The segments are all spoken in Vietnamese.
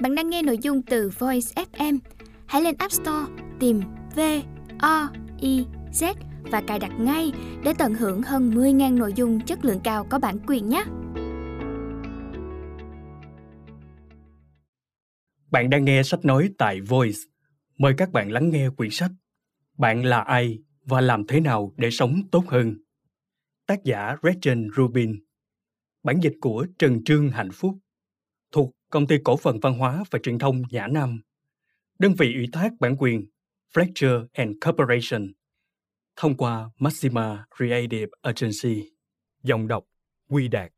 Bạn đang nghe nội dung từ Voice FM. Hãy lên App Store, tìm V O I Z và cài đặt ngay để tận hưởng hơn 10.000 nội dung chất lượng cao có bản quyền nhé. Bạn đang nghe sách nói tại Voice. Mời các bạn lắng nghe quyển sách Bạn là ai và làm thế nào để sống tốt hơn? Tác giả Rachel Rubin. Bản dịch của Trần Trương Hạnh Phúc. Công ty Cổ phần Văn hóa và Truyền thông Nhã Nam. Đơn vị ủy thác bản quyền Fletcher and Corporation. Thông qua Maxima Creative Agency. Dòng đọc Quy Đạt.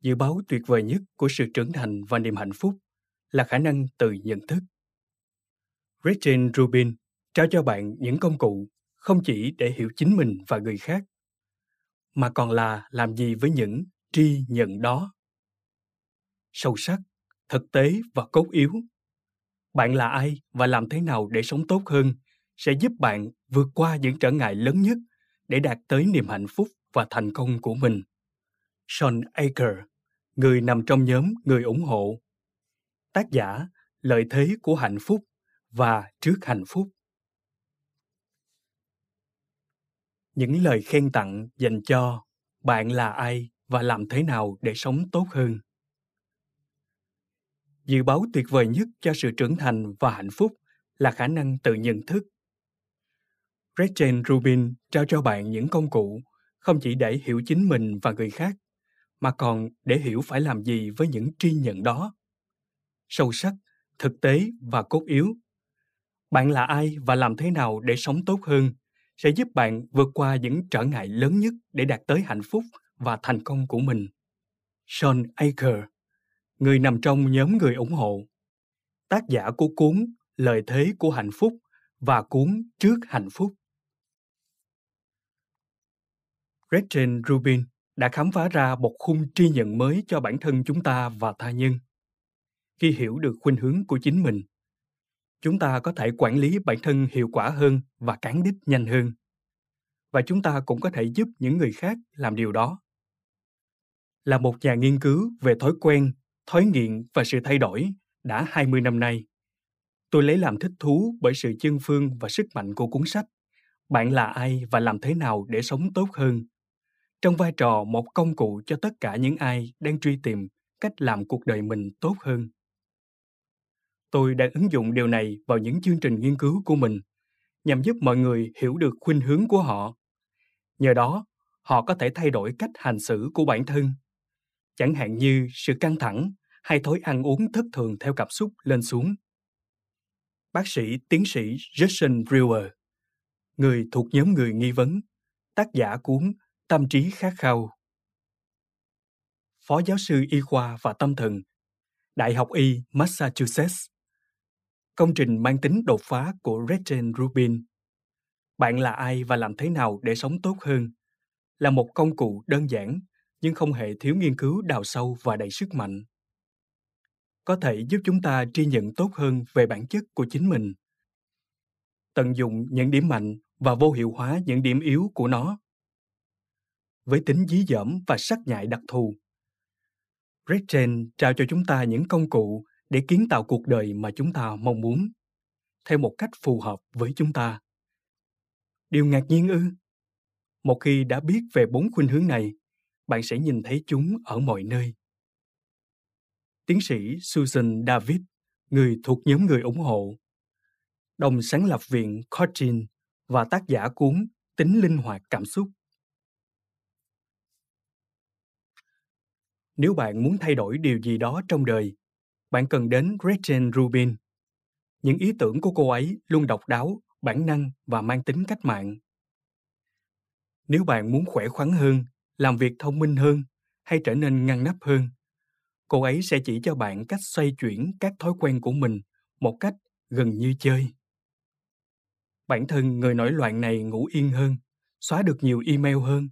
dự báo tuyệt vời nhất của sự trưởng thành và niềm hạnh phúc là khả năng tự nhận thức. Gretchen Rubin trao cho bạn những công cụ không chỉ để hiểu chính mình và người khác, mà còn là làm gì với những tri nhận đó. Sâu sắc, thực tế và cốt yếu. Bạn là ai và làm thế nào để sống tốt hơn sẽ giúp bạn vượt qua những trở ngại lớn nhất để đạt tới niềm hạnh phúc và thành công của mình. Sean Aker người nằm trong nhóm người ủng hộ. Tác giả Lợi thế của hạnh phúc và trước hạnh phúc. Những lời khen tặng dành cho bạn là ai và làm thế nào để sống tốt hơn. Dự báo tuyệt vời nhất cho sự trưởng thành và hạnh phúc là khả năng tự nhận thức. Rachel Rubin trao cho bạn những công cụ không chỉ để hiểu chính mình và người khác, mà còn để hiểu phải làm gì với những tri nhận đó sâu sắc, thực tế và cốt yếu. Bạn là ai và làm thế nào để sống tốt hơn sẽ giúp bạn vượt qua những trở ngại lớn nhất để đạt tới hạnh phúc và thành công của mình. Sean aker, người nằm trong nhóm người ủng hộ. Tác giả của cuốn lời thế của hạnh phúc và cuốn trước hạnh phúc. Gretchen Rubin đã khám phá ra một khung tri nhận mới cho bản thân chúng ta và tha nhân khi hiểu được khuynh hướng của chính mình. Chúng ta có thể quản lý bản thân hiệu quả hơn và cán đích nhanh hơn. Và chúng ta cũng có thể giúp những người khác làm điều đó. Là một nhà nghiên cứu về thói quen, thói nghiện và sự thay đổi đã 20 năm nay. Tôi lấy làm thích thú bởi sự chân phương và sức mạnh của cuốn sách Bạn là ai và làm thế nào để sống tốt hơn? Trong vai trò một công cụ cho tất cả những ai đang truy tìm cách làm cuộc đời mình tốt hơn tôi đang ứng dụng điều này vào những chương trình nghiên cứu của mình nhằm giúp mọi người hiểu được khuynh hướng của họ nhờ đó họ có thể thay đổi cách hành xử của bản thân chẳng hạn như sự căng thẳng hay thói ăn uống thất thường theo cảm xúc lên xuống bác sĩ tiến sĩ Jason Brewer người thuộc nhóm người nghi vấn tác giả cuốn tâm trí khát khao. Phó giáo sư y khoa và tâm thần, Đại học Y Massachusetts. Công trình mang tính đột phá của Rachel Rubin. Bạn là ai và làm thế nào để sống tốt hơn? Là một công cụ đơn giản, nhưng không hề thiếu nghiên cứu đào sâu và đầy sức mạnh. Có thể giúp chúng ta tri nhận tốt hơn về bản chất của chính mình. Tận dụng những điểm mạnh và vô hiệu hóa những điểm yếu của nó với tính dí dỏm và sắc nhạy đặc thù. Rachel trao cho chúng ta những công cụ để kiến tạo cuộc đời mà chúng ta mong muốn, theo một cách phù hợp với chúng ta. Điều ngạc nhiên ư? Một khi đã biết về bốn khuynh hướng này, bạn sẽ nhìn thấy chúng ở mọi nơi. Tiến sĩ Susan David, người thuộc nhóm người ủng hộ, đồng sáng lập viện Coaching và tác giả cuốn Tính linh hoạt cảm xúc Nếu bạn muốn thay đổi điều gì đó trong đời, bạn cần đến Gretchen Rubin. Những ý tưởng của cô ấy luôn độc đáo, bản năng và mang tính cách mạng. Nếu bạn muốn khỏe khoắn hơn, làm việc thông minh hơn hay trở nên ngăn nắp hơn, cô ấy sẽ chỉ cho bạn cách xoay chuyển các thói quen của mình một cách gần như chơi. Bản thân người nổi loạn này ngủ yên hơn, xóa được nhiều email hơn,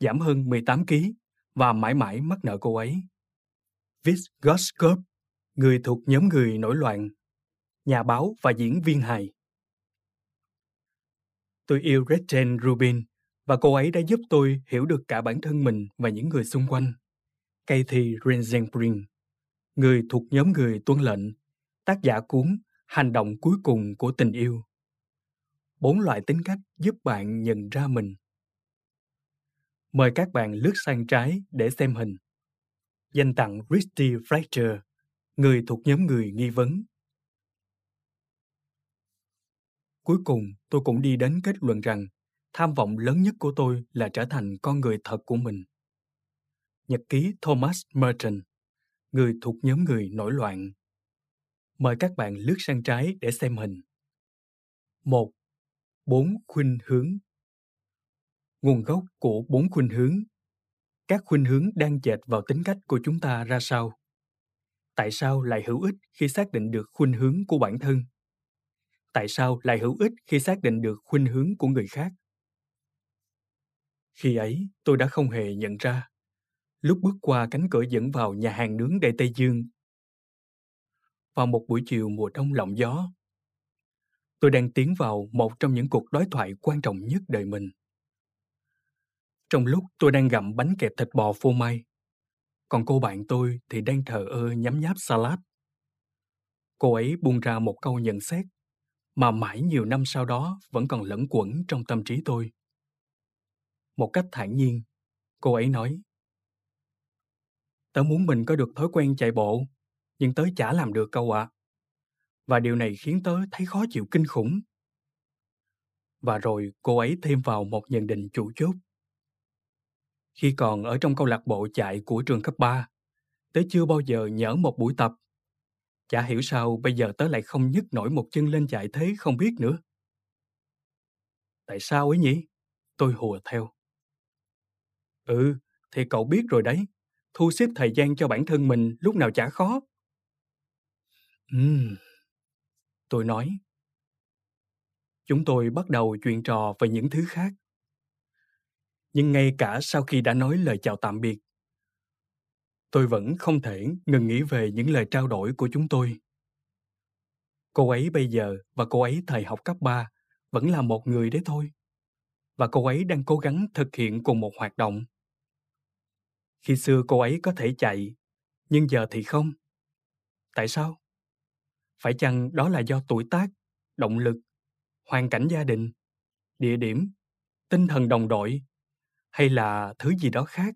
giảm hơn 18 kg và mãi mãi mắc nợ cô ấy. Viz Goskop, người thuộc nhóm người nổi loạn, nhà báo và diễn viên hài. Tôi yêu Gretchen Rubin và cô ấy đã giúp tôi hiểu được cả bản thân mình và những người xung quanh. Kathy Renzenbrin, người thuộc nhóm người tuân lệnh, tác giả cuốn Hành động cuối cùng của tình yêu. Bốn loại tính cách giúp bạn nhận ra mình. Mời các bạn lướt sang trái để xem hình. Danh tặng Christy Fletcher, người thuộc nhóm người nghi vấn. Cuối cùng, tôi cũng đi đến kết luận rằng tham vọng lớn nhất của tôi là trở thành con người thật của mình. Nhật ký Thomas Merton, người thuộc nhóm người nổi loạn. Mời các bạn lướt sang trái để xem hình. 1. Bốn khuynh hướng Nguồn gốc của bốn khuynh hướng Các khuynh hướng đang dệt vào tính cách của chúng ta ra sao? Tại sao lại hữu ích khi xác định được khuynh hướng của bản thân? Tại sao lại hữu ích khi xác định được khuynh hướng của người khác? Khi ấy, tôi đã không hề nhận ra. Lúc bước qua cánh cửa dẫn vào nhà hàng nướng đầy Tây Dương, vào một buổi chiều mùa đông lộng gió, tôi đang tiến vào một trong những cuộc đối thoại quan trọng nhất đời mình. Trong lúc tôi đang gặm bánh kẹp thịt bò phô mai, còn cô bạn tôi thì đang thờ ơ nhấm nháp salad. Cô ấy buông ra một câu nhận xét mà mãi nhiều năm sau đó vẫn còn lẫn quẩn trong tâm trí tôi. Một cách thản nhiên, cô ấy nói Tớ muốn mình có được thói quen chạy bộ, nhưng tớ chả làm được câu ạ. À. Và điều này khiến tớ thấy khó chịu kinh khủng. Và rồi cô ấy thêm vào một nhận định chủ chốt. Khi còn ở trong câu lạc bộ chạy của trường cấp 3, tớ chưa bao giờ nhỡ một buổi tập. Chả hiểu sao bây giờ tớ lại không nhấc nổi một chân lên chạy thế không biết nữa. Tại sao ấy nhỉ? Tôi hùa theo. Ừ, thì cậu biết rồi đấy. Thu xếp thời gian cho bản thân mình lúc nào chả khó. Ừm, tôi nói. Chúng tôi bắt đầu chuyện trò về những thứ khác. Nhưng ngay cả sau khi đã nói lời chào tạm biệt, tôi vẫn không thể ngừng nghĩ về những lời trao đổi của chúng tôi. Cô ấy bây giờ và cô ấy thời học cấp 3 vẫn là một người đấy thôi. Và cô ấy đang cố gắng thực hiện cùng một hoạt động. Khi xưa cô ấy có thể chạy, nhưng giờ thì không. Tại sao? Phải chăng đó là do tuổi tác, động lực, hoàn cảnh gia đình, địa điểm, tinh thần đồng đội hay là thứ gì đó khác?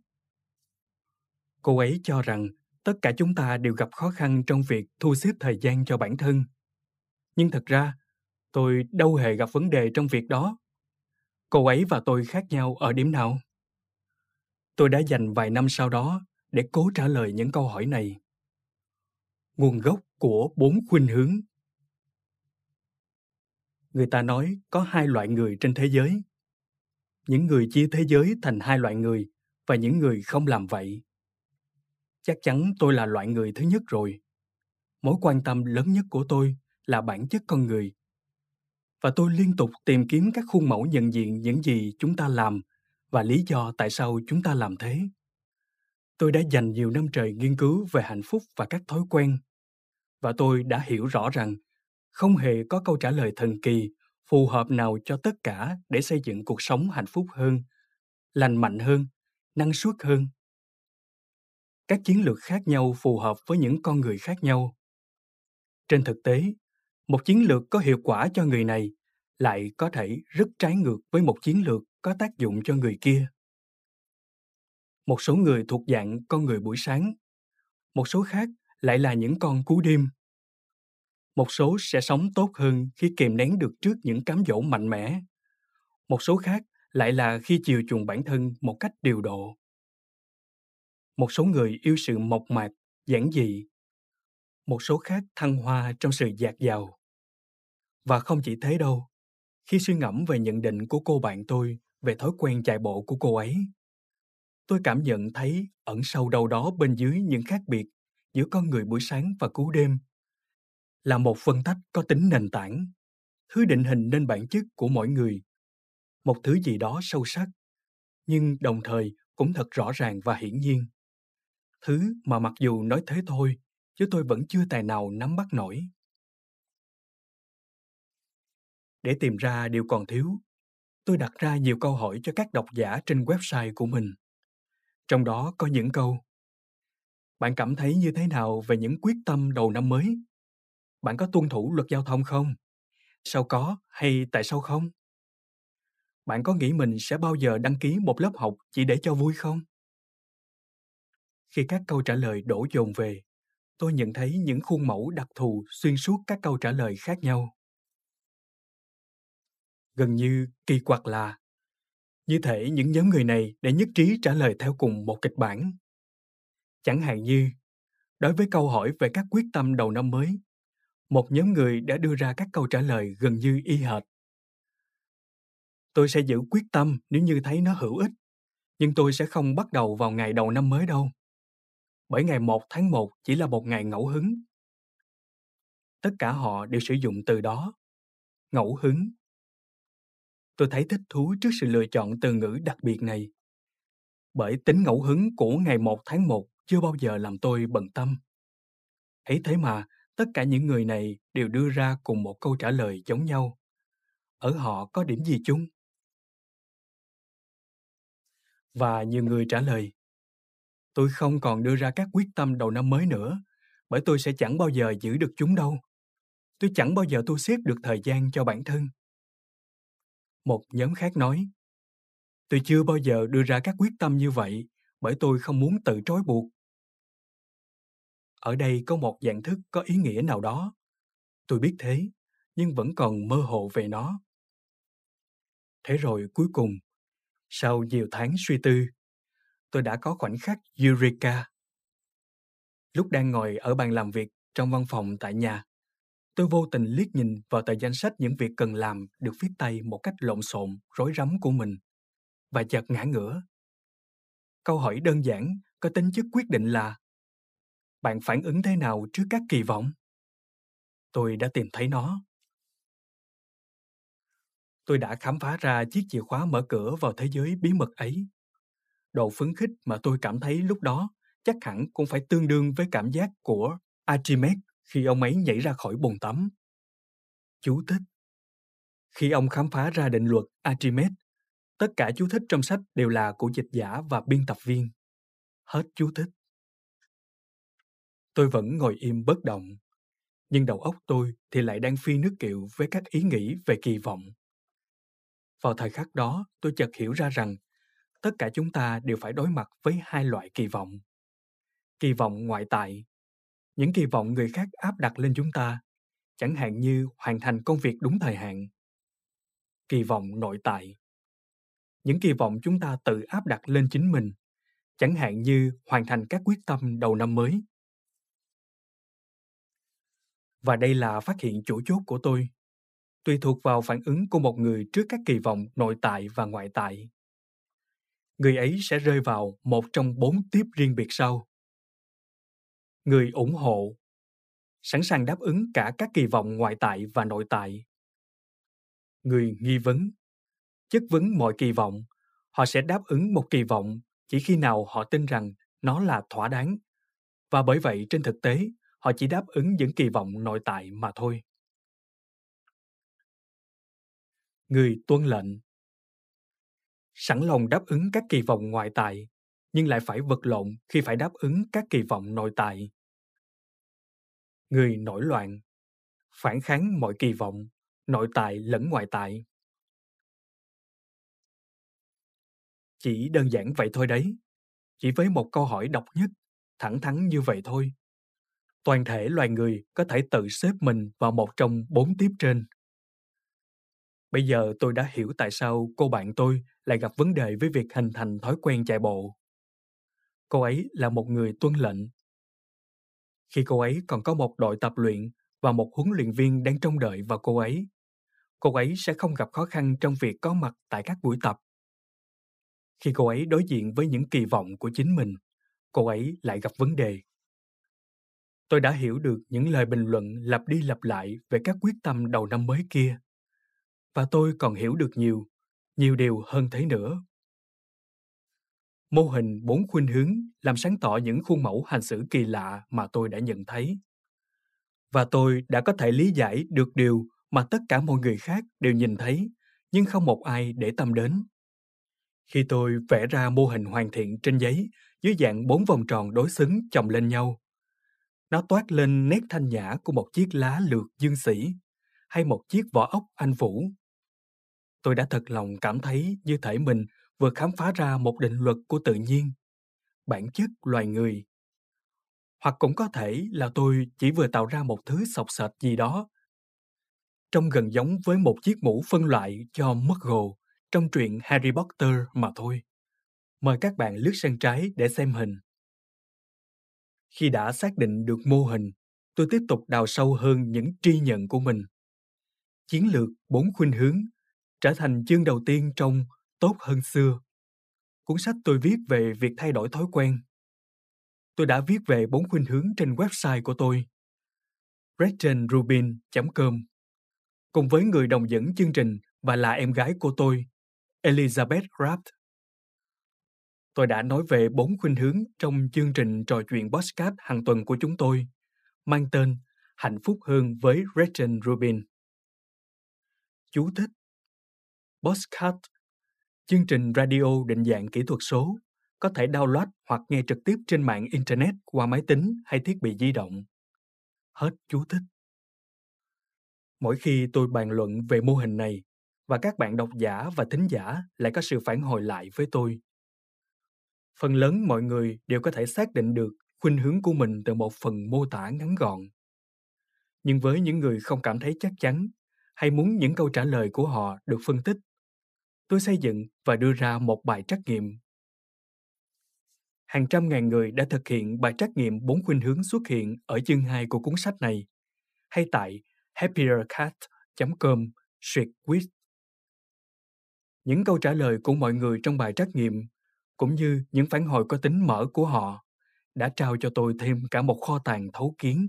Cô ấy cho rằng tất cả chúng ta đều gặp khó khăn trong việc thu xếp thời gian cho bản thân. Nhưng thật ra, tôi đâu hề gặp vấn đề trong việc đó. Cô ấy và tôi khác nhau ở điểm nào? Tôi đã dành vài năm sau đó để cố trả lời những câu hỏi này. Nguồn gốc của bốn khuynh hướng Người ta nói có hai loại người trên thế giới. Những người chia thế giới thành hai loại người và những người không làm vậy. Chắc chắn tôi là loại người thứ nhất rồi. Mối quan tâm lớn nhất của tôi là bản chất con người. Và tôi liên tục tìm kiếm các khuôn mẫu nhận diện những gì chúng ta làm và lý do tại sao chúng ta làm thế. Tôi đã dành nhiều năm trời nghiên cứu về hạnh phúc và các thói quen. Và tôi đã hiểu rõ rằng không hề có câu trả lời thần kỳ phù hợp nào cho tất cả để xây dựng cuộc sống hạnh phúc hơn, lành mạnh hơn, năng suất hơn. Các chiến lược khác nhau phù hợp với những con người khác nhau. Trên thực tế, một chiến lược có hiệu quả cho người này lại có thể rất trái ngược với một chiến lược có tác dụng cho người kia một số người thuộc dạng con người buổi sáng một số khác lại là những con cú đêm một số sẽ sống tốt hơn khi kìm nén được trước những cám dỗ mạnh mẽ. Một số khác lại là khi chiều chuộng bản thân một cách điều độ. Một số người yêu sự mộc mạc, giản dị. Một số khác thăng hoa trong sự dạt dào. Và không chỉ thế đâu, khi suy ngẫm về nhận định của cô bạn tôi về thói quen chạy bộ của cô ấy, tôi cảm nhận thấy ẩn sâu đâu đó bên dưới những khác biệt giữa con người buổi sáng và cú đêm là một phân tách có tính nền tảng thứ định hình nên bản chất của mỗi người một thứ gì đó sâu sắc nhưng đồng thời cũng thật rõ ràng và hiển nhiên thứ mà mặc dù nói thế thôi chứ tôi vẫn chưa tài nào nắm bắt nổi Để tìm ra điều còn thiếu, tôi đặt ra nhiều câu hỏi cho các độc giả trên website của mình. Trong đó có những câu Bạn cảm thấy như thế nào về những quyết tâm đầu năm mới? Bạn có tuân thủ luật giao thông không? Sao có hay tại sao không? Bạn có nghĩ mình sẽ bao giờ đăng ký một lớp học chỉ để cho vui không? Khi các câu trả lời đổ dồn về, tôi nhận thấy những khuôn mẫu đặc thù xuyên suốt các câu trả lời khác nhau. Gần như kỳ quặc là như thể những nhóm người này đã nhất trí trả lời theo cùng một kịch bản. Chẳng hạn như, đối với câu hỏi về các quyết tâm đầu năm mới, một nhóm người đã đưa ra các câu trả lời gần như y hệt. Tôi sẽ giữ quyết tâm nếu như thấy nó hữu ích, nhưng tôi sẽ không bắt đầu vào ngày đầu năm mới đâu. Bởi ngày 1 tháng 1 chỉ là một ngày ngẫu hứng. Tất cả họ đều sử dụng từ đó. Ngẫu hứng. Tôi thấy thích thú trước sự lựa chọn từ ngữ đặc biệt này. Bởi tính ngẫu hứng của ngày 1 tháng 1 chưa bao giờ làm tôi bận tâm. Ấy thế mà, tất cả những người này đều đưa ra cùng một câu trả lời giống nhau. Ở họ có điểm gì chung? Và nhiều người trả lời, tôi không còn đưa ra các quyết tâm đầu năm mới nữa, bởi tôi sẽ chẳng bao giờ giữ được chúng đâu. Tôi chẳng bao giờ thu xếp được thời gian cho bản thân. Một nhóm khác nói, tôi chưa bao giờ đưa ra các quyết tâm như vậy bởi tôi không muốn tự trói buộc. Ở đây có một dạng thức có ý nghĩa nào đó. Tôi biết thế, nhưng vẫn còn mơ hồ về nó. Thế rồi cuối cùng, sau nhiều tháng suy tư, tôi đã có khoảnh khắc Eureka. Lúc đang ngồi ở bàn làm việc trong văn phòng tại nhà, tôi vô tình liếc nhìn vào tờ danh sách những việc cần làm được viết tay một cách lộn xộn, rối rắm của mình và chợt ngã ngửa. Câu hỏi đơn giản có tính chất quyết định là bạn phản ứng thế nào trước các kỳ vọng? Tôi đã tìm thấy nó tôi đã khám phá ra chiếc chìa khóa mở cửa vào thế giới bí mật ấy. Độ phấn khích mà tôi cảm thấy lúc đó chắc hẳn cũng phải tương đương với cảm giác của Archimedes khi ông ấy nhảy ra khỏi bồn tắm. Chú thích Khi ông khám phá ra định luật Archimedes, tất cả chú thích trong sách đều là của dịch giả và biên tập viên. Hết chú thích. Tôi vẫn ngồi im bất động, nhưng đầu óc tôi thì lại đang phi nước kiệu với các ý nghĩ về kỳ vọng vào thời khắc đó, tôi chợt hiểu ra rằng tất cả chúng ta đều phải đối mặt với hai loại kỳ vọng. Kỳ vọng ngoại tại, những kỳ vọng người khác áp đặt lên chúng ta, chẳng hạn như hoàn thành công việc đúng thời hạn. Kỳ vọng nội tại, những kỳ vọng chúng ta tự áp đặt lên chính mình, chẳng hạn như hoàn thành các quyết tâm đầu năm mới. Và đây là phát hiện chủ chốt của tôi tùy thuộc vào phản ứng của một người trước các kỳ vọng nội tại và ngoại tại. Người ấy sẽ rơi vào một trong bốn tiếp riêng biệt sau. Người ủng hộ sẵn sàng đáp ứng cả các kỳ vọng ngoại tại và nội tại. Người nghi vấn chất vấn mọi kỳ vọng, họ sẽ đáp ứng một kỳ vọng chỉ khi nào họ tin rằng nó là thỏa đáng và bởi vậy trên thực tế họ chỉ đáp ứng những kỳ vọng nội tại mà thôi. Người tuân lệnh. Sẵn lòng đáp ứng các kỳ vọng ngoại tại, nhưng lại phải vật lộn khi phải đáp ứng các kỳ vọng nội tại. Người nổi loạn. Phản kháng mọi kỳ vọng, nội tại lẫn ngoại tại. Chỉ đơn giản vậy thôi đấy. Chỉ với một câu hỏi độc nhất, thẳng thắn như vậy thôi toàn thể loài người có thể tự xếp mình vào một trong bốn tiếp trên Bây giờ tôi đã hiểu tại sao cô bạn tôi lại gặp vấn đề với việc hình thành thói quen chạy bộ. Cô ấy là một người tuân lệnh. Khi cô ấy còn có một đội tập luyện và một huấn luyện viên đang trông đợi vào cô ấy, cô ấy sẽ không gặp khó khăn trong việc có mặt tại các buổi tập. Khi cô ấy đối diện với những kỳ vọng của chính mình, cô ấy lại gặp vấn đề. Tôi đã hiểu được những lời bình luận lặp đi lặp lại về các quyết tâm đầu năm mới kia và tôi còn hiểu được nhiều, nhiều điều hơn thế nữa. Mô hình bốn khuynh hướng làm sáng tỏ những khuôn mẫu hành xử kỳ lạ mà tôi đã nhận thấy. Và tôi đã có thể lý giải được điều mà tất cả mọi người khác đều nhìn thấy, nhưng không một ai để tâm đến. Khi tôi vẽ ra mô hình hoàn thiện trên giấy dưới dạng bốn vòng tròn đối xứng chồng lên nhau, nó toát lên nét thanh nhã của một chiếc lá lược dương sĩ hay một chiếc vỏ ốc anh vũ. Tôi đã thật lòng cảm thấy như thể mình vừa khám phá ra một định luật của tự nhiên, bản chất loài người. Hoặc cũng có thể là tôi chỉ vừa tạo ra một thứ sọc sệt gì đó. Trông gần giống với một chiếc mũ phân loại cho Muggle trong truyện Harry Potter mà thôi. Mời các bạn lướt sang trái để xem hình. Khi đã xác định được mô hình, tôi tiếp tục đào sâu hơn những tri nhận của mình. Chiến lược bốn khuynh hướng trở thành chương đầu tiên trong Tốt hơn xưa. Cuốn sách tôi viết về việc thay đổi thói quen. Tôi đã viết về bốn khuynh hướng trên website của tôi gretchenrubin.com cùng với người đồng dẫn chương trình và là em gái của tôi, Elizabeth Rapt. Tôi đã nói về bốn khuynh hướng trong chương trình trò chuyện podcast hàng tuần của chúng tôi, mang tên Hạnh phúc hơn với Rachel Rubin. Chú thích Postcard Chương trình radio định dạng kỹ thuật số có thể download hoặc nghe trực tiếp trên mạng Internet qua máy tính hay thiết bị di động. Hết chú thích. Mỗi khi tôi bàn luận về mô hình này, và các bạn độc giả và thính giả lại có sự phản hồi lại với tôi. Phần lớn mọi người đều có thể xác định được khuynh hướng của mình từ một phần mô tả ngắn gọn. Nhưng với những người không cảm thấy chắc chắn hay muốn những câu trả lời của họ được phân tích, tôi xây dựng và đưa ra một bài trắc nghiệm. Hàng trăm ngàn người đã thực hiện bài trắc nghiệm bốn khuynh hướng xuất hiện ở chương 2 của cuốn sách này, hay tại happiercat.com quiz những câu trả lời của mọi người trong bài trắc nghiệm, cũng như những phản hồi có tính mở của họ, đã trao cho tôi thêm cả một kho tàng thấu kiến.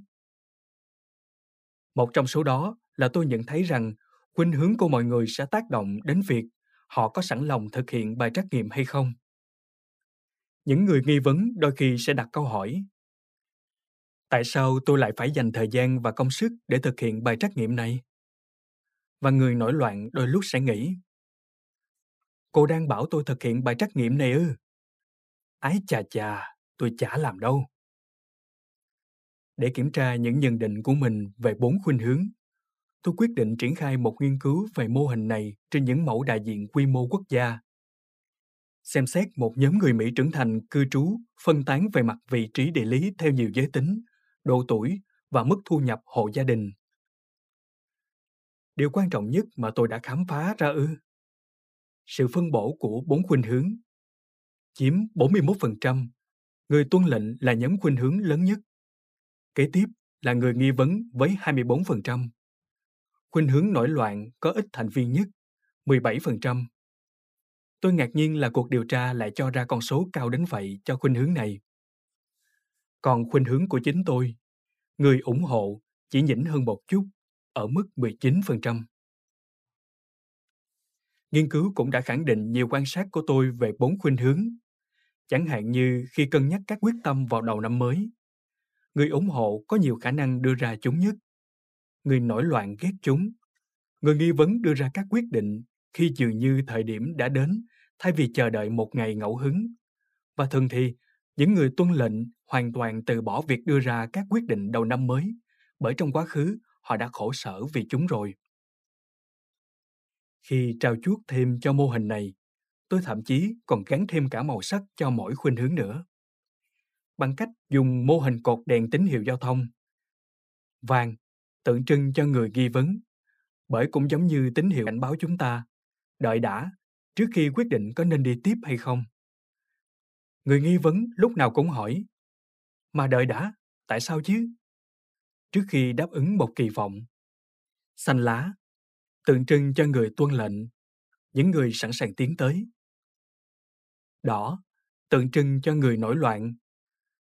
Một trong số đó là tôi nhận thấy rằng khuynh hướng của mọi người sẽ tác động đến việc họ có sẵn lòng thực hiện bài trắc nghiệm hay không. Những người nghi vấn đôi khi sẽ đặt câu hỏi Tại sao tôi lại phải dành thời gian và công sức để thực hiện bài trắc nghiệm này? Và người nổi loạn đôi lúc sẽ nghĩ Cô đang bảo tôi thực hiện bài trắc nghiệm này ư? Ái chà chà, tôi chả làm đâu. Để kiểm tra những nhận định của mình về bốn khuynh hướng, tôi quyết định triển khai một nghiên cứu về mô hình này trên những mẫu đại diện quy mô quốc gia. Xem xét một nhóm người Mỹ trưởng thành cư trú phân tán về mặt vị trí địa lý theo nhiều giới tính, độ tuổi và mức thu nhập hộ gia đình. Điều quan trọng nhất mà tôi đã khám phá ra ư sự phân bổ của bốn khuynh hướng. Chiếm 41%, người tuân lệnh là nhóm khuynh hướng lớn nhất. Kế tiếp là người nghi vấn với 24%. Khuynh hướng nổi loạn có ít thành viên nhất, 17%. Tôi ngạc nhiên là cuộc điều tra lại cho ra con số cao đến vậy cho khuynh hướng này. Còn khuynh hướng của chính tôi, người ủng hộ chỉ nhỉnh hơn một chút, ở mức 19%. Nghiên cứu cũng đã khẳng định nhiều quan sát của tôi về bốn khuynh hướng. Chẳng hạn như khi cân nhắc các quyết tâm vào đầu năm mới, người ủng hộ có nhiều khả năng đưa ra chúng nhất. Người nổi loạn ghét chúng. Người nghi vấn đưa ra các quyết định khi dường như thời điểm đã đến thay vì chờ đợi một ngày ngẫu hứng. Và thường thì, những người tuân lệnh hoàn toàn từ bỏ việc đưa ra các quyết định đầu năm mới, bởi trong quá khứ họ đã khổ sở vì chúng rồi. Khi trao chuốt thêm cho mô hình này, tôi thậm chí còn gắn thêm cả màu sắc cho mỗi khuynh hướng nữa. Bằng cách dùng mô hình cột đèn tín hiệu giao thông. Vàng tượng trưng cho người nghi vấn, bởi cũng giống như tín hiệu cảnh báo chúng ta, đợi đã trước khi quyết định có nên đi tiếp hay không. Người nghi vấn lúc nào cũng hỏi, mà đợi đã, tại sao chứ? Trước khi đáp ứng một kỳ vọng. Xanh lá tượng trưng cho người tuân lệnh, những người sẵn sàng tiến tới. Đỏ, tượng trưng cho người nổi loạn,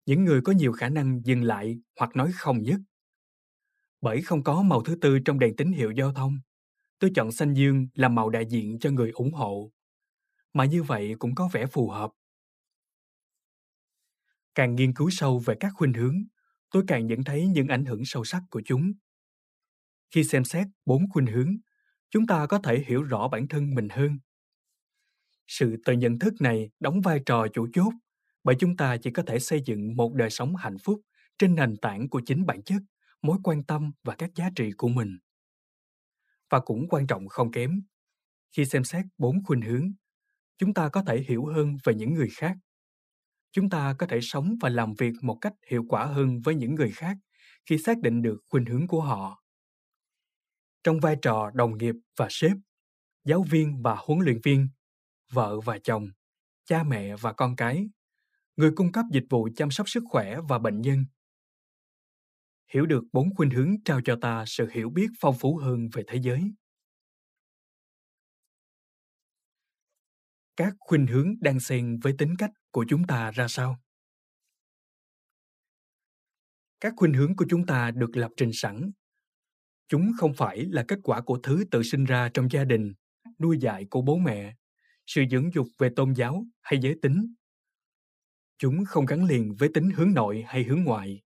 những người có nhiều khả năng dừng lại hoặc nói không nhất. Bởi không có màu thứ tư trong đèn tín hiệu giao thông, tôi chọn xanh dương làm màu đại diện cho người ủng hộ. Mà như vậy cũng có vẻ phù hợp. Càng nghiên cứu sâu về các khuynh hướng, tôi càng nhận thấy những ảnh hưởng sâu sắc của chúng. Khi xem xét bốn khuynh hướng, chúng ta có thể hiểu rõ bản thân mình hơn. Sự tự nhận thức này đóng vai trò chủ chốt bởi chúng ta chỉ có thể xây dựng một đời sống hạnh phúc trên nền tảng của chính bản chất, mối quan tâm và các giá trị của mình. Và cũng quan trọng không kém, khi xem xét bốn khuynh hướng, chúng ta có thể hiểu hơn về những người khác. Chúng ta có thể sống và làm việc một cách hiệu quả hơn với những người khác khi xác định được khuynh hướng của họ. Trong vai trò đồng nghiệp và sếp, giáo viên và huấn luyện viên, vợ và chồng, cha mẹ và con cái, người cung cấp dịch vụ chăm sóc sức khỏe và bệnh nhân. Hiểu được bốn khuynh hướng trao cho ta sự hiểu biết phong phú hơn về thế giới. Các khuynh hướng đang xen với tính cách của chúng ta ra sao? Các khuynh hướng của chúng ta được lập trình sẵn. Chúng không phải là kết quả của thứ tự sinh ra trong gia đình, nuôi dạy của bố mẹ, sự dưỡng dục về tôn giáo hay giới tính Chúng không gắn liền với tính hướng nội hay hướng ngoại.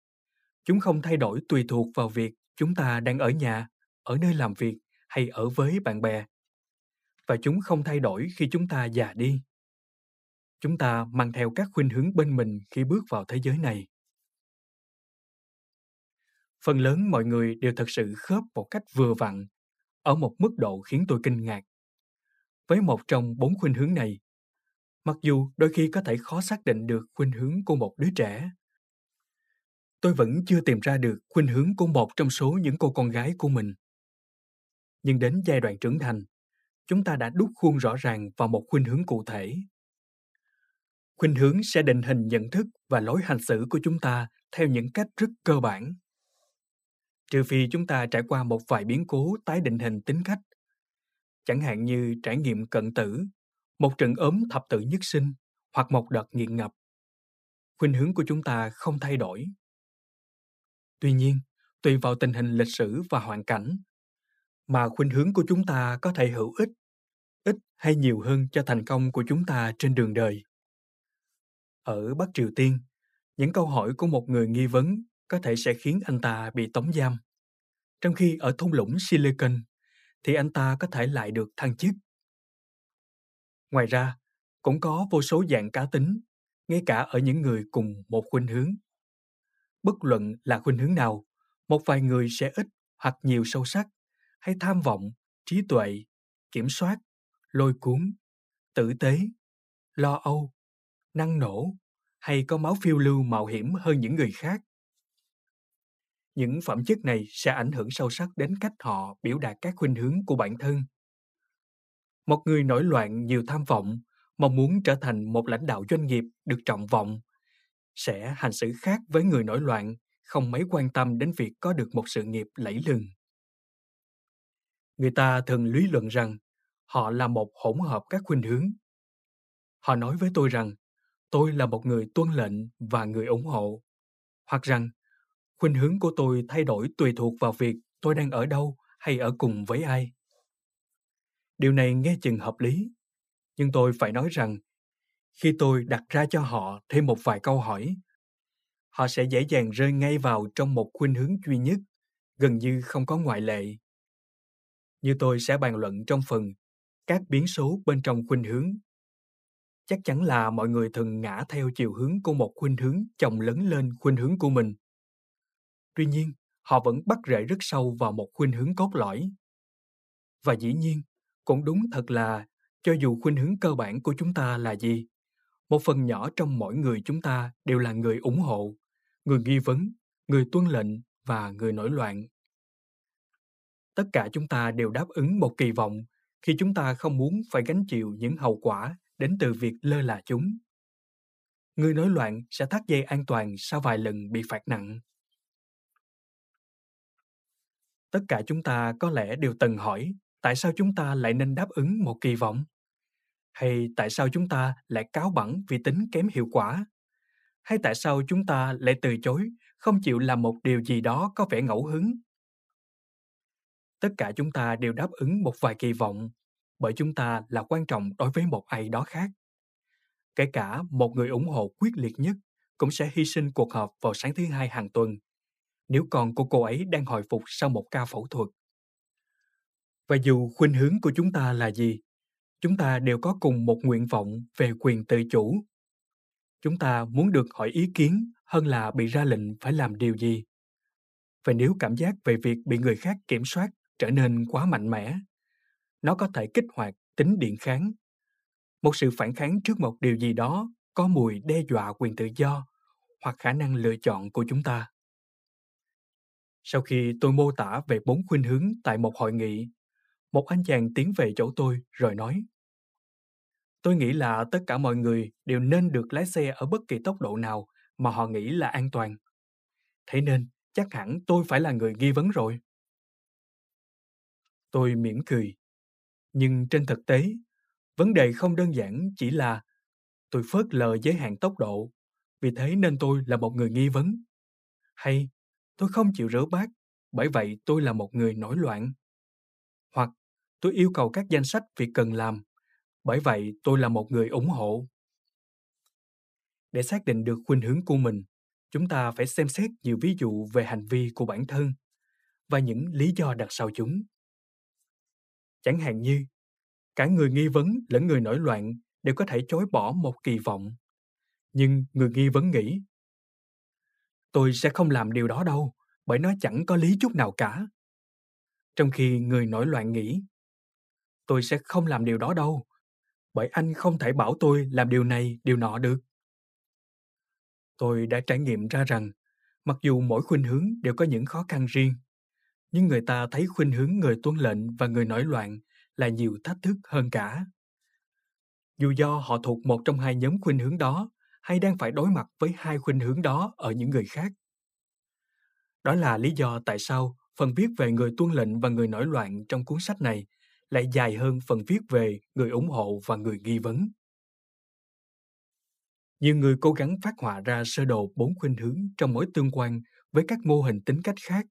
Chúng không thay đổi tùy thuộc vào việc chúng ta đang ở nhà, ở nơi làm việc hay ở với bạn bè. Và chúng không thay đổi khi chúng ta già đi. Chúng ta mang theo các khuynh hướng bên mình khi bước vào thế giới này. Phần lớn mọi người đều thật sự khớp một cách vừa vặn, ở một mức độ khiến tôi kinh ngạc. Với một trong bốn khuynh hướng này, mặc dù đôi khi có thể khó xác định được khuynh hướng của một đứa trẻ. Tôi vẫn chưa tìm ra được khuynh hướng của một trong số những cô con gái của mình. Nhưng đến giai đoạn trưởng thành, chúng ta đã đúc khuôn rõ ràng vào một khuynh hướng cụ thể. Khuynh hướng sẽ định hình nhận thức và lối hành xử của chúng ta theo những cách rất cơ bản. Trừ phi chúng ta trải qua một vài biến cố tái định hình tính cách, chẳng hạn như trải nghiệm cận tử một trận ốm thập tử nhất sinh hoặc một đợt nghiện ngập. Khuynh hướng của chúng ta không thay đổi. Tuy nhiên, tùy vào tình hình lịch sử và hoàn cảnh, mà khuynh hướng của chúng ta có thể hữu ích, ít hay nhiều hơn cho thành công của chúng ta trên đường đời. Ở Bắc Triều Tiên, những câu hỏi của một người nghi vấn có thể sẽ khiến anh ta bị tống giam. Trong khi ở thung lũng Silicon, thì anh ta có thể lại được thăng chức Ngoài ra, cũng có vô số dạng cá tính, ngay cả ở những người cùng một khuynh hướng. Bất luận là khuynh hướng nào, một vài người sẽ ít hoặc nhiều sâu sắc, hay tham vọng, trí tuệ, kiểm soát, lôi cuốn, tử tế, lo âu, năng nổ hay có máu phiêu lưu mạo hiểm hơn những người khác. Những phẩm chất này sẽ ảnh hưởng sâu sắc đến cách họ biểu đạt các khuynh hướng của bản thân một người nổi loạn nhiều tham vọng, mong muốn trở thành một lãnh đạo doanh nghiệp được trọng vọng, sẽ hành xử khác với người nổi loạn, không mấy quan tâm đến việc có được một sự nghiệp lẫy lừng. Người ta thường lý luận rằng họ là một hỗn hợp các khuynh hướng. Họ nói với tôi rằng tôi là một người tuân lệnh và người ủng hộ, hoặc rằng khuynh hướng của tôi thay đổi tùy thuộc vào việc tôi đang ở đâu hay ở cùng với ai. Điều này nghe chừng hợp lý, nhưng tôi phải nói rằng khi tôi đặt ra cho họ thêm một vài câu hỏi, họ sẽ dễ dàng rơi ngay vào trong một khuynh hướng duy nhất, gần như không có ngoại lệ. Như tôi sẽ bàn luận trong phần các biến số bên trong khuynh hướng. Chắc chắn là mọi người thường ngã theo chiều hướng của một khuynh hướng chồng lớn lên khuynh hướng của mình. Tuy nhiên, họ vẫn bắt rễ rất sâu vào một khuynh hướng cốt lõi. Và dĩ nhiên, cũng đúng thật là cho dù khuynh hướng cơ bản của chúng ta là gì một phần nhỏ trong mỗi người chúng ta đều là người ủng hộ người nghi vấn người tuân lệnh và người nổi loạn. Tất cả chúng ta đều đáp ứng một kỳ vọng khi chúng ta không muốn phải gánh chịu những hậu quả đến từ việc lơ là chúng. Người nổi loạn sẽ thắt dây an toàn sau vài lần bị phạt nặng tất cả chúng ta có lẽ đều từng hỏi, tại sao chúng ta lại nên đáp ứng một kỳ vọng? Hay tại sao chúng ta lại cáo bẩn vì tính kém hiệu quả? Hay tại sao chúng ta lại từ chối, không chịu làm một điều gì đó có vẻ ngẫu hứng? Tất cả chúng ta đều đáp ứng một vài kỳ vọng, bởi chúng ta là quan trọng đối với một ai đó khác. Kể cả một người ủng hộ quyết liệt nhất cũng sẽ hy sinh cuộc họp vào sáng thứ hai hàng tuần nếu con của cô ấy đang hồi phục sau một ca phẫu thuật Và dù khuynh hướng của chúng ta là gì, chúng ta đều có cùng một nguyện vọng về quyền tự chủ. Chúng ta muốn được hỏi ý kiến hơn là bị ra lệnh phải làm điều gì. Và nếu cảm giác về việc bị người khác kiểm soát trở nên quá mạnh mẽ, nó có thể kích hoạt tính điện kháng. Một sự phản kháng trước một điều gì đó có mùi đe dọa quyền tự do hoặc khả năng lựa chọn của chúng ta. Sau khi tôi mô tả về bốn khuynh hướng tại một hội nghị, một anh chàng tiến về chỗ tôi rồi nói Tôi nghĩ là tất cả mọi người đều nên được lái xe ở bất kỳ tốc độ nào mà họ nghĩ là an toàn. Thế nên, chắc hẳn tôi phải là người nghi vấn rồi. Tôi mỉm cười. Nhưng trên thực tế, vấn đề không đơn giản chỉ là tôi phớt lờ giới hạn tốc độ, vì thế nên tôi là một người nghi vấn. Hay tôi không chịu rửa bát, bởi vậy tôi là một người nổi loạn. Hoặc tôi yêu cầu các danh sách việc cần làm, bởi vậy tôi là một người ủng hộ. Để xác định được khuynh hướng của mình, chúng ta phải xem xét nhiều ví dụ về hành vi của bản thân và những lý do đằng sau chúng. Chẳng hạn như, cả người nghi vấn lẫn người nổi loạn đều có thể chối bỏ một kỳ vọng. Nhưng người nghi vấn nghĩ, tôi sẽ không làm điều đó đâu, bởi nó chẳng có lý chút nào cả. Trong khi người nổi loạn nghĩ, tôi sẽ không làm điều đó đâu, bởi anh không thể bảo tôi làm điều này, điều nọ được. Tôi đã trải nghiệm ra rằng, mặc dù mỗi khuynh hướng đều có những khó khăn riêng, nhưng người ta thấy khuynh hướng người tuân lệnh và người nổi loạn là nhiều thách thức hơn cả. Dù do họ thuộc một trong hai nhóm khuynh hướng đó hay đang phải đối mặt với hai khuynh hướng đó ở những người khác. Đó là lý do tại sao phần viết về người tuân lệnh và người nổi loạn trong cuốn sách này lại dài hơn phần viết về người ủng hộ và người nghi vấn. Nhiều người cố gắng phát họa ra sơ đồ bốn khuynh hướng trong mối tương quan với các mô hình tính cách khác.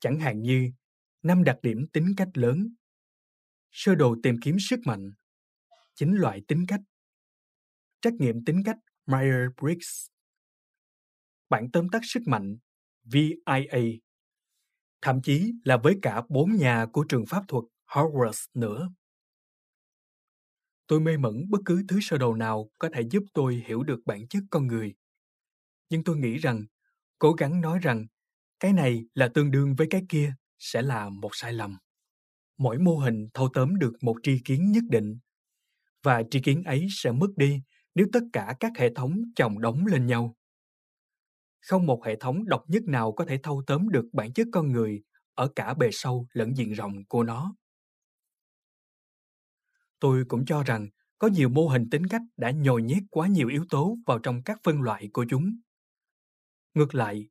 Chẳng hạn như năm đặc điểm tính cách lớn, sơ đồ tìm kiếm sức mạnh, chín loại tính cách, trắc nghiệm tính cách Myers-Briggs, bản tóm tắt sức mạnh VIA, thậm chí là với cả bốn nhà của trường pháp thuật Hogwarts nữa. Tôi mê mẩn bất cứ thứ sơ đồ nào có thể giúp tôi hiểu được bản chất con người. Nhưng tôi nghĩ rằng, cố gắng nói rằng cái này là tương đương với cái kia sẽ là một sai lầm. Mỗi mô hình thâu tóm được một tri kiến nhất định, và tri kiến ấy sẽ mất đi nếu tất cả các hệ thống chồng đóng lên nhau. Không một hệ thống độc nhất nào có thể thâu tóm được bản chất con người ở cả bề sâu lẫn diện rộng của nó. Tôi cũng cho rằng có nhiều mô hình tính cách đã nhồi nhét quá nhiều yếu tố vào trong các phân loại của chúng. Ngược lại,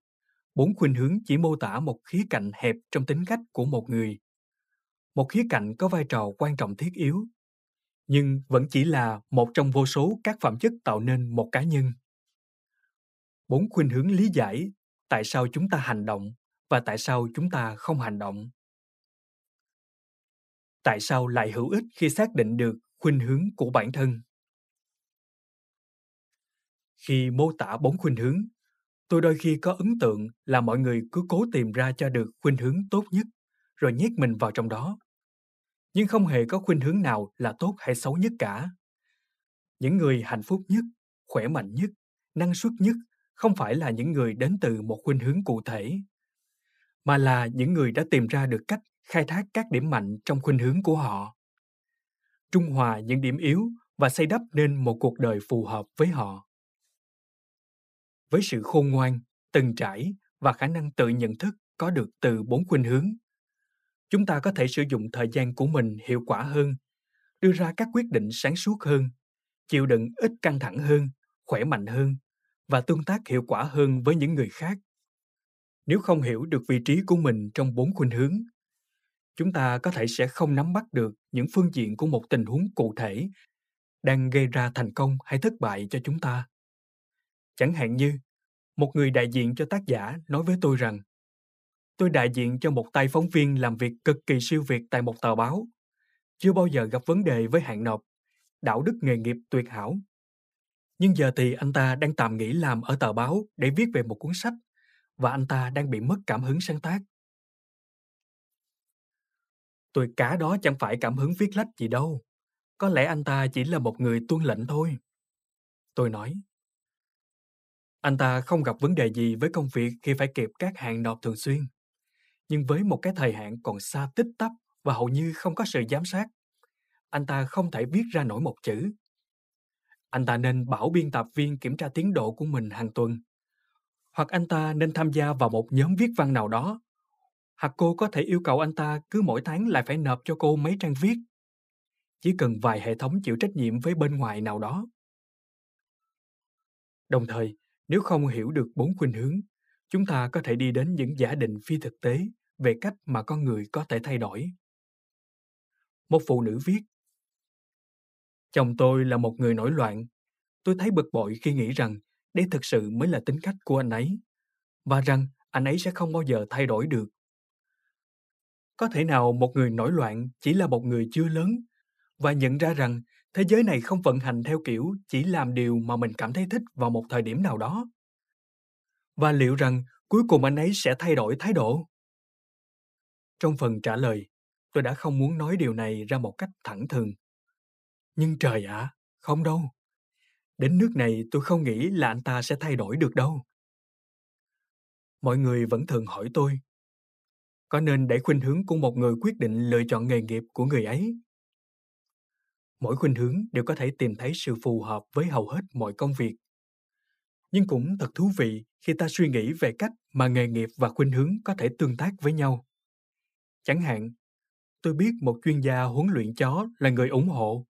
bốn khuynh hướng chỉ mô tả một khía cạnh hẹp trong tính cách của một người. Một khía cạnh có vai trò quan trọng thiết yếu, nhưng vẫn chỉ là một trong vô số các phẩm chất tạo nên một cá nhân. Bốn khuynh hướng lý giải tại sao chúng ta hành động và tại sao chúng ta không hành động. Tại sao lại hữu ích khi xác định được khuynh hướng của bản thân? Khi mô tả bốn khuynh hướng, tôi đôi khi có ấn tượng là mọi người cứ cố tìm ra cho được khuynh hướng tốt nhất, rồi nhét mình vào trong đó nhưng không hề có khuynh hướng nào là tốt hay xấu nhất cả. Những người hạnh phúc nhất, khỏe mạnh nhất, năng suất nhất không phải là những người đến từ một khuynh hướng cụ thể, mà là những người đã tìm ra được cách khai thác các điểm mạnh trong khuynh hướng của họ. Trung hòa những điểm yếu và xây đắp nên một cuộc đời phù hợp với họ. Với sự khôn ngoan, từng trải và khả năng tự nhận thức có được từ bốn khuynh hướng chúng ta có thể sử dụng thời gian của mình hiệu quả hơn, đưa ra các quyết định sáng suốt hơn, chịu đựng ít căng thẳng hơn, khỏe mạnh hơn và tương tác hiệu quả hơn với những người khác. Nếu không hiểu được vị trí của mình trong bốn khuynh hướng, chúng ta có thể sẽ không nắm bắt được những phương diện của một tình huống cụ thể đang gây ra thành công hay thất bại cho chúng ta. Chẳng hạn như, một người đại diện cho tác giả nói với tôi rằng tôi đại diện cho một tay phóng viên làm việc cực kỳ siêu việt tại một tờ báo chưa bao giờ gặp vấn đề với hạn nộp đạo đức nghề nghiệp tuyệt hảo nhưng giờ thì anh ta đang tạm nghỉ làm ở tờ báo để viết về một cuốn sách và anh ta đang bị mất cảm hứng sáng tác Tôi cá đó chẳng phải cảm hứng viết lách gì đâu. Có lẽ anh ta chỉ là một người tuân lệnh thôi. Tôi nói. Anh ta không gặp vấn đề gì với công việc khi phải kịp các hàng nộp thường xuyên. Nhưng với một cái thời hạn còn xa tích tắp và hầu như không có sự giám sát, anh ta không thể viết ra nổi một chữ. Anh ta nên bảo biên tập viên kiểm tra tiến độ của mình hàng tuần. Hoặc anh ta nên tham gia vào một nhóm viết văn nào đó. Hoặc cô có thể yêu cầu anh ta cứ mỗi tháng lại phải nộp cho cô mấy trang viết. Chỉ cần vài hệ thống chịu trách nhiệm với bên ngoài nào đó. Đồng thời, nếu không hiểu được bốn khuynh hướng, chúng ta có thể đi đến những giả định phi thực tế về cách mà con người có thể thay đổi. Một phụ nữ viết, Chồng tôi là một người nổi loạn. Tôi thấy bực bội khi nghĩ rằng đây thực sự mới là tính cách của anh ấy và rằng anh ấy sẽ không bao giờ thay đổi được. Có thể nào một người nổi loạn chỉ là một người chưa lớn và nhận ra rằng thế giới này không vận hành theo kiểu chỉ làm điều mà mình cảm thấy thích vào một thời điểm nào đó. Và liệu rằng cuối cùng anh ấy sẽ thay đổi thái độ? Trong phần trả lời, tôi đã không muốn nói điều này ra một cách thẳng thừng. Nhưng trời ạ, à, không đâu. Đến nước này tôi không nghĩ là anh ta sẽ thay đổi được đâu. Mọi người vẫn thường hỏi tôi, có nên để khuynh hướng của một người quyết định lựa chọn nghề nghiệp của người ấy mỗi khuynh hướng đều có thể tìm thấy sự phù hợp với hầu hết mọi công việc nhưng cũng thật thú vị khi ta suy nghĩ về cách mà nghề nghiệp và khuynh hướng có thể tương tác với nhau. Chẳng hạn, tôi biết một chuyên gia huấn luyện chó là người ủng hộ,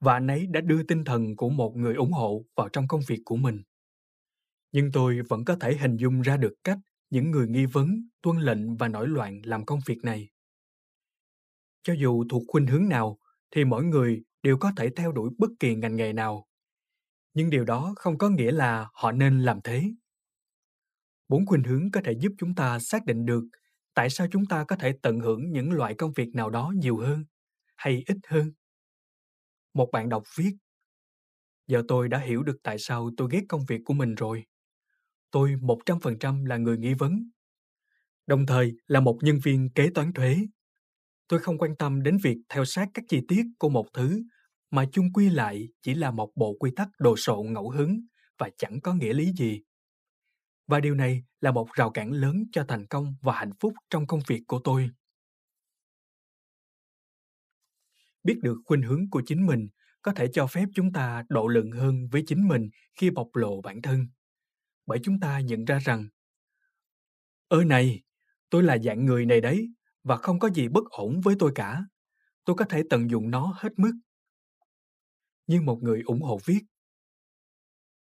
và anh ấy đã đưa tinh thần của một người ủng hộ vào trong công việc của mình. Nhưng tôi vẫn có thể hình dung ra được cách những người nghi vấn, tuân lệnh và nổi loạn làm công việc này. Cho dù thuộc khuynh hướng nào, thì mỗi người đều có thể theo đuổi bất kỳ ngành nghề nào nhưng điều đó không có nghĩa là họ nên làm thế. Bốn khuynh hướng có thể giúp chúng ta xác định được tại sao chúng ta có thể tận hưởng những loại công việc nào đó nhiều hơn hay ít hơn. Một bạn đọc viết, giờ tôi đã hiểu được tại sao tôi ghét công việc của mình rồi. Tôi 100% là người nghi vấn, đồng thời là một nhân viên kế toán thuế. Tôi không quan tâm đến việc theo sát các chi tiết của một thứ mà chung quy lại chỉ là một bộ quy tắc đồ sộ ngẫu hứng và chẳng có nghĩa lý gì và điều này là một rào cản lớn cho thành công và hạnh phúc trong công việc của tôi biết được khuynh hướng của chính mình có thể cho phép chúng ta độ lượng hơn với chính mình khi bộc lộ bản thân bởi chúng ta nhận ra rằng, ơ này, tôi là dạng người này đấy và không có gì bất ổn với tôi cả. Tôi có thể tận dụng nó hết mức. Như một người ủng hộ viết.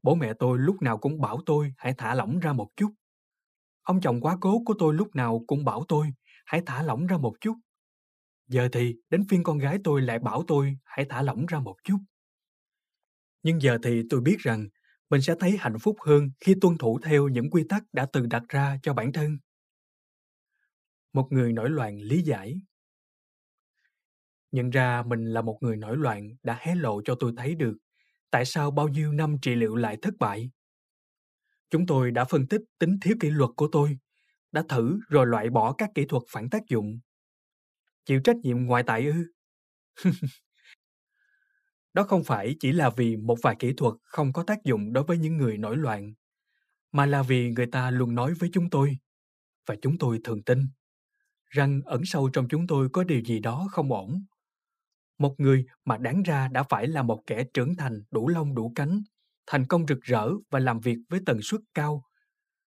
Bố mẹ tôi lúc nào cũng bảo tôi hãy thả lỏng ra một chút. Ông chồng quá cố của tôi lúc nào cũng bảo tôi hãy thả lỏng ra một chút. Giờ thì đến phiên con gái tôi lại bảo tôi hãy thả lỏng ra một chút. Nhưng giờ thì tôi biết rằng mình sẽ thấy hạnh phúc hơn khi tuân thủ theo những quy tắc đã từng đặt ra cho bản thân một người nổi loạn lý giải nhận ra mình là một người nổi loạn đã hé lộ cho tôi thấy được tại sao bao nhiêu năm trị liệu lại thất bại. Chúng tôi đã phân tích tính thiếu kỷ luật của tôi, đã thử rồi loại bỏ các kỹ thuật phản tác dụng. Chịu trách nhiệm ngoại tại ư? Đó không phải chỉ là vì một vài kỹ thuật không có tác dụng đối với những người nổi loạn, mà là vì người ta luôn nói với chúng tôi, và chúng tôi thường tin rằng ẩn sâu trong chúng tôi có điều gì đó không ổn. Một người mà đáng ra đã phải là một kẻ trưởng thành đủ lông đủ cánh, thành công rực rỡ và làm việc với tần suất cao,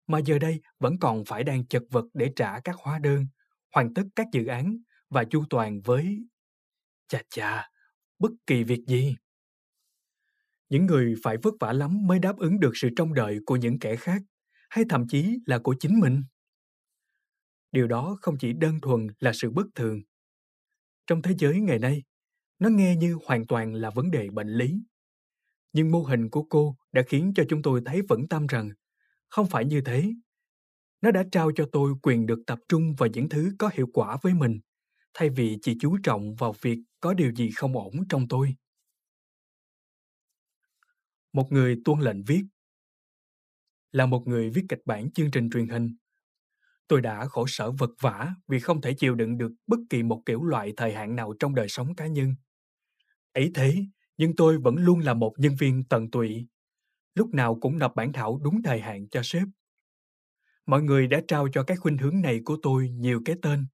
mà giờ đây vẫn còn phải đang chật vật để trả các hóa đơn, hoàn tất các dự án và chu toàn với... Chà chà, bất kỳ việc gì. Những người phải vất vả lắm mới đáp ứng được sự trông đợi của những kẻ khác, hay thậm chí là của chính mình điều đó không chỉ đơn thuần là sự bất thường trong thế giới ngày nay nó nghe như hoàn toàn là vấn đề bệnh lý. Nhưng mô hình của cô đã khiến cho chúng tôi thấy vững tâm rằng không phải như thế. Nó đã trao cho tôi quyền được tập trung vào những thứ có hiệu quả với mình, thay vì chỉ chú trọng vào việc có điều gì không ổn trong tôi. Một người tuân lệnh viết. Là một người viết kịch bản chương trình truyền hình. Tôi đã khổ sở vật vã vì không thể chịu đựng được bất kỳ một kiểu loại thời hạn nào trong đời sống cá nhân. Ấy thế, nhưng tôi vẫn luôn là một nhân viên tận tụy, lúc nào cũng nộp bản thảo đúng thời hạn cho sếp. Mọi người đã trao cho cái khuynh hướng này của tôi nhiều cái tên.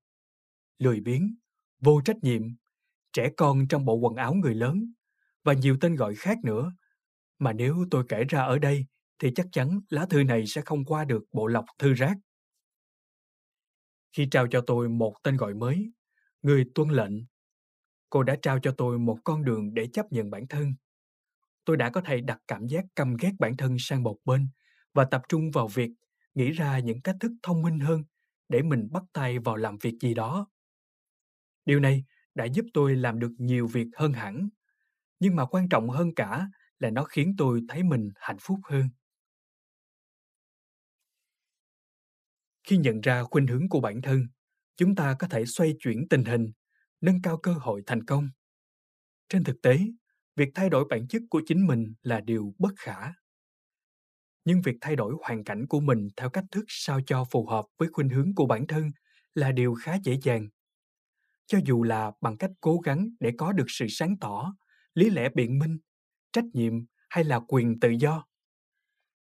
Lười biếng, vô trách nhiệm, trẻ con trong bộ quần áo người lớn và nhiều tên gọi khác nữa. Mà nếu tôi kể ra ở đây thì chắc chắn lá thư này sẽ không qua được bộ lọc thư rác. Khi trao cho tôi một tên gọi mới, người tuân lệnh, cô đã trao cho tôi một con đường để chấp nhận bản thân. Tôi đã có thể đặt cảm giác căm ghét bản thân sang một bên và tập trung vào việc nghĩ ra những cách thức thông minh hơn để mình bắt tay vào làm việc gì đó. Điều này đã giúp tôi làm được nhiều việc hơn hẳn, nhưng mà quan trọng hơn cả là nó khiến tôi thấy mình hạnh phúc hơn. Khi nhận ra khuynh hướng của bản thân, chúng ta có thể xoay chuyển tình hình, nâng cao cơ hội thành công. Trên thực tế, việc thay đổi bản chất của chính mình là điều bất khả. Nhưng việc thay đổi hoàn cảnh của mình theo cách thức sao cho phù hợp với khuynh hướng của bản thân là điều khá dễ dàng. Cho dù là bằng cách cố gắng để có được sự sáng tỏ, lý lẽ biện minh, trách nhiệm hay là quyền tự do.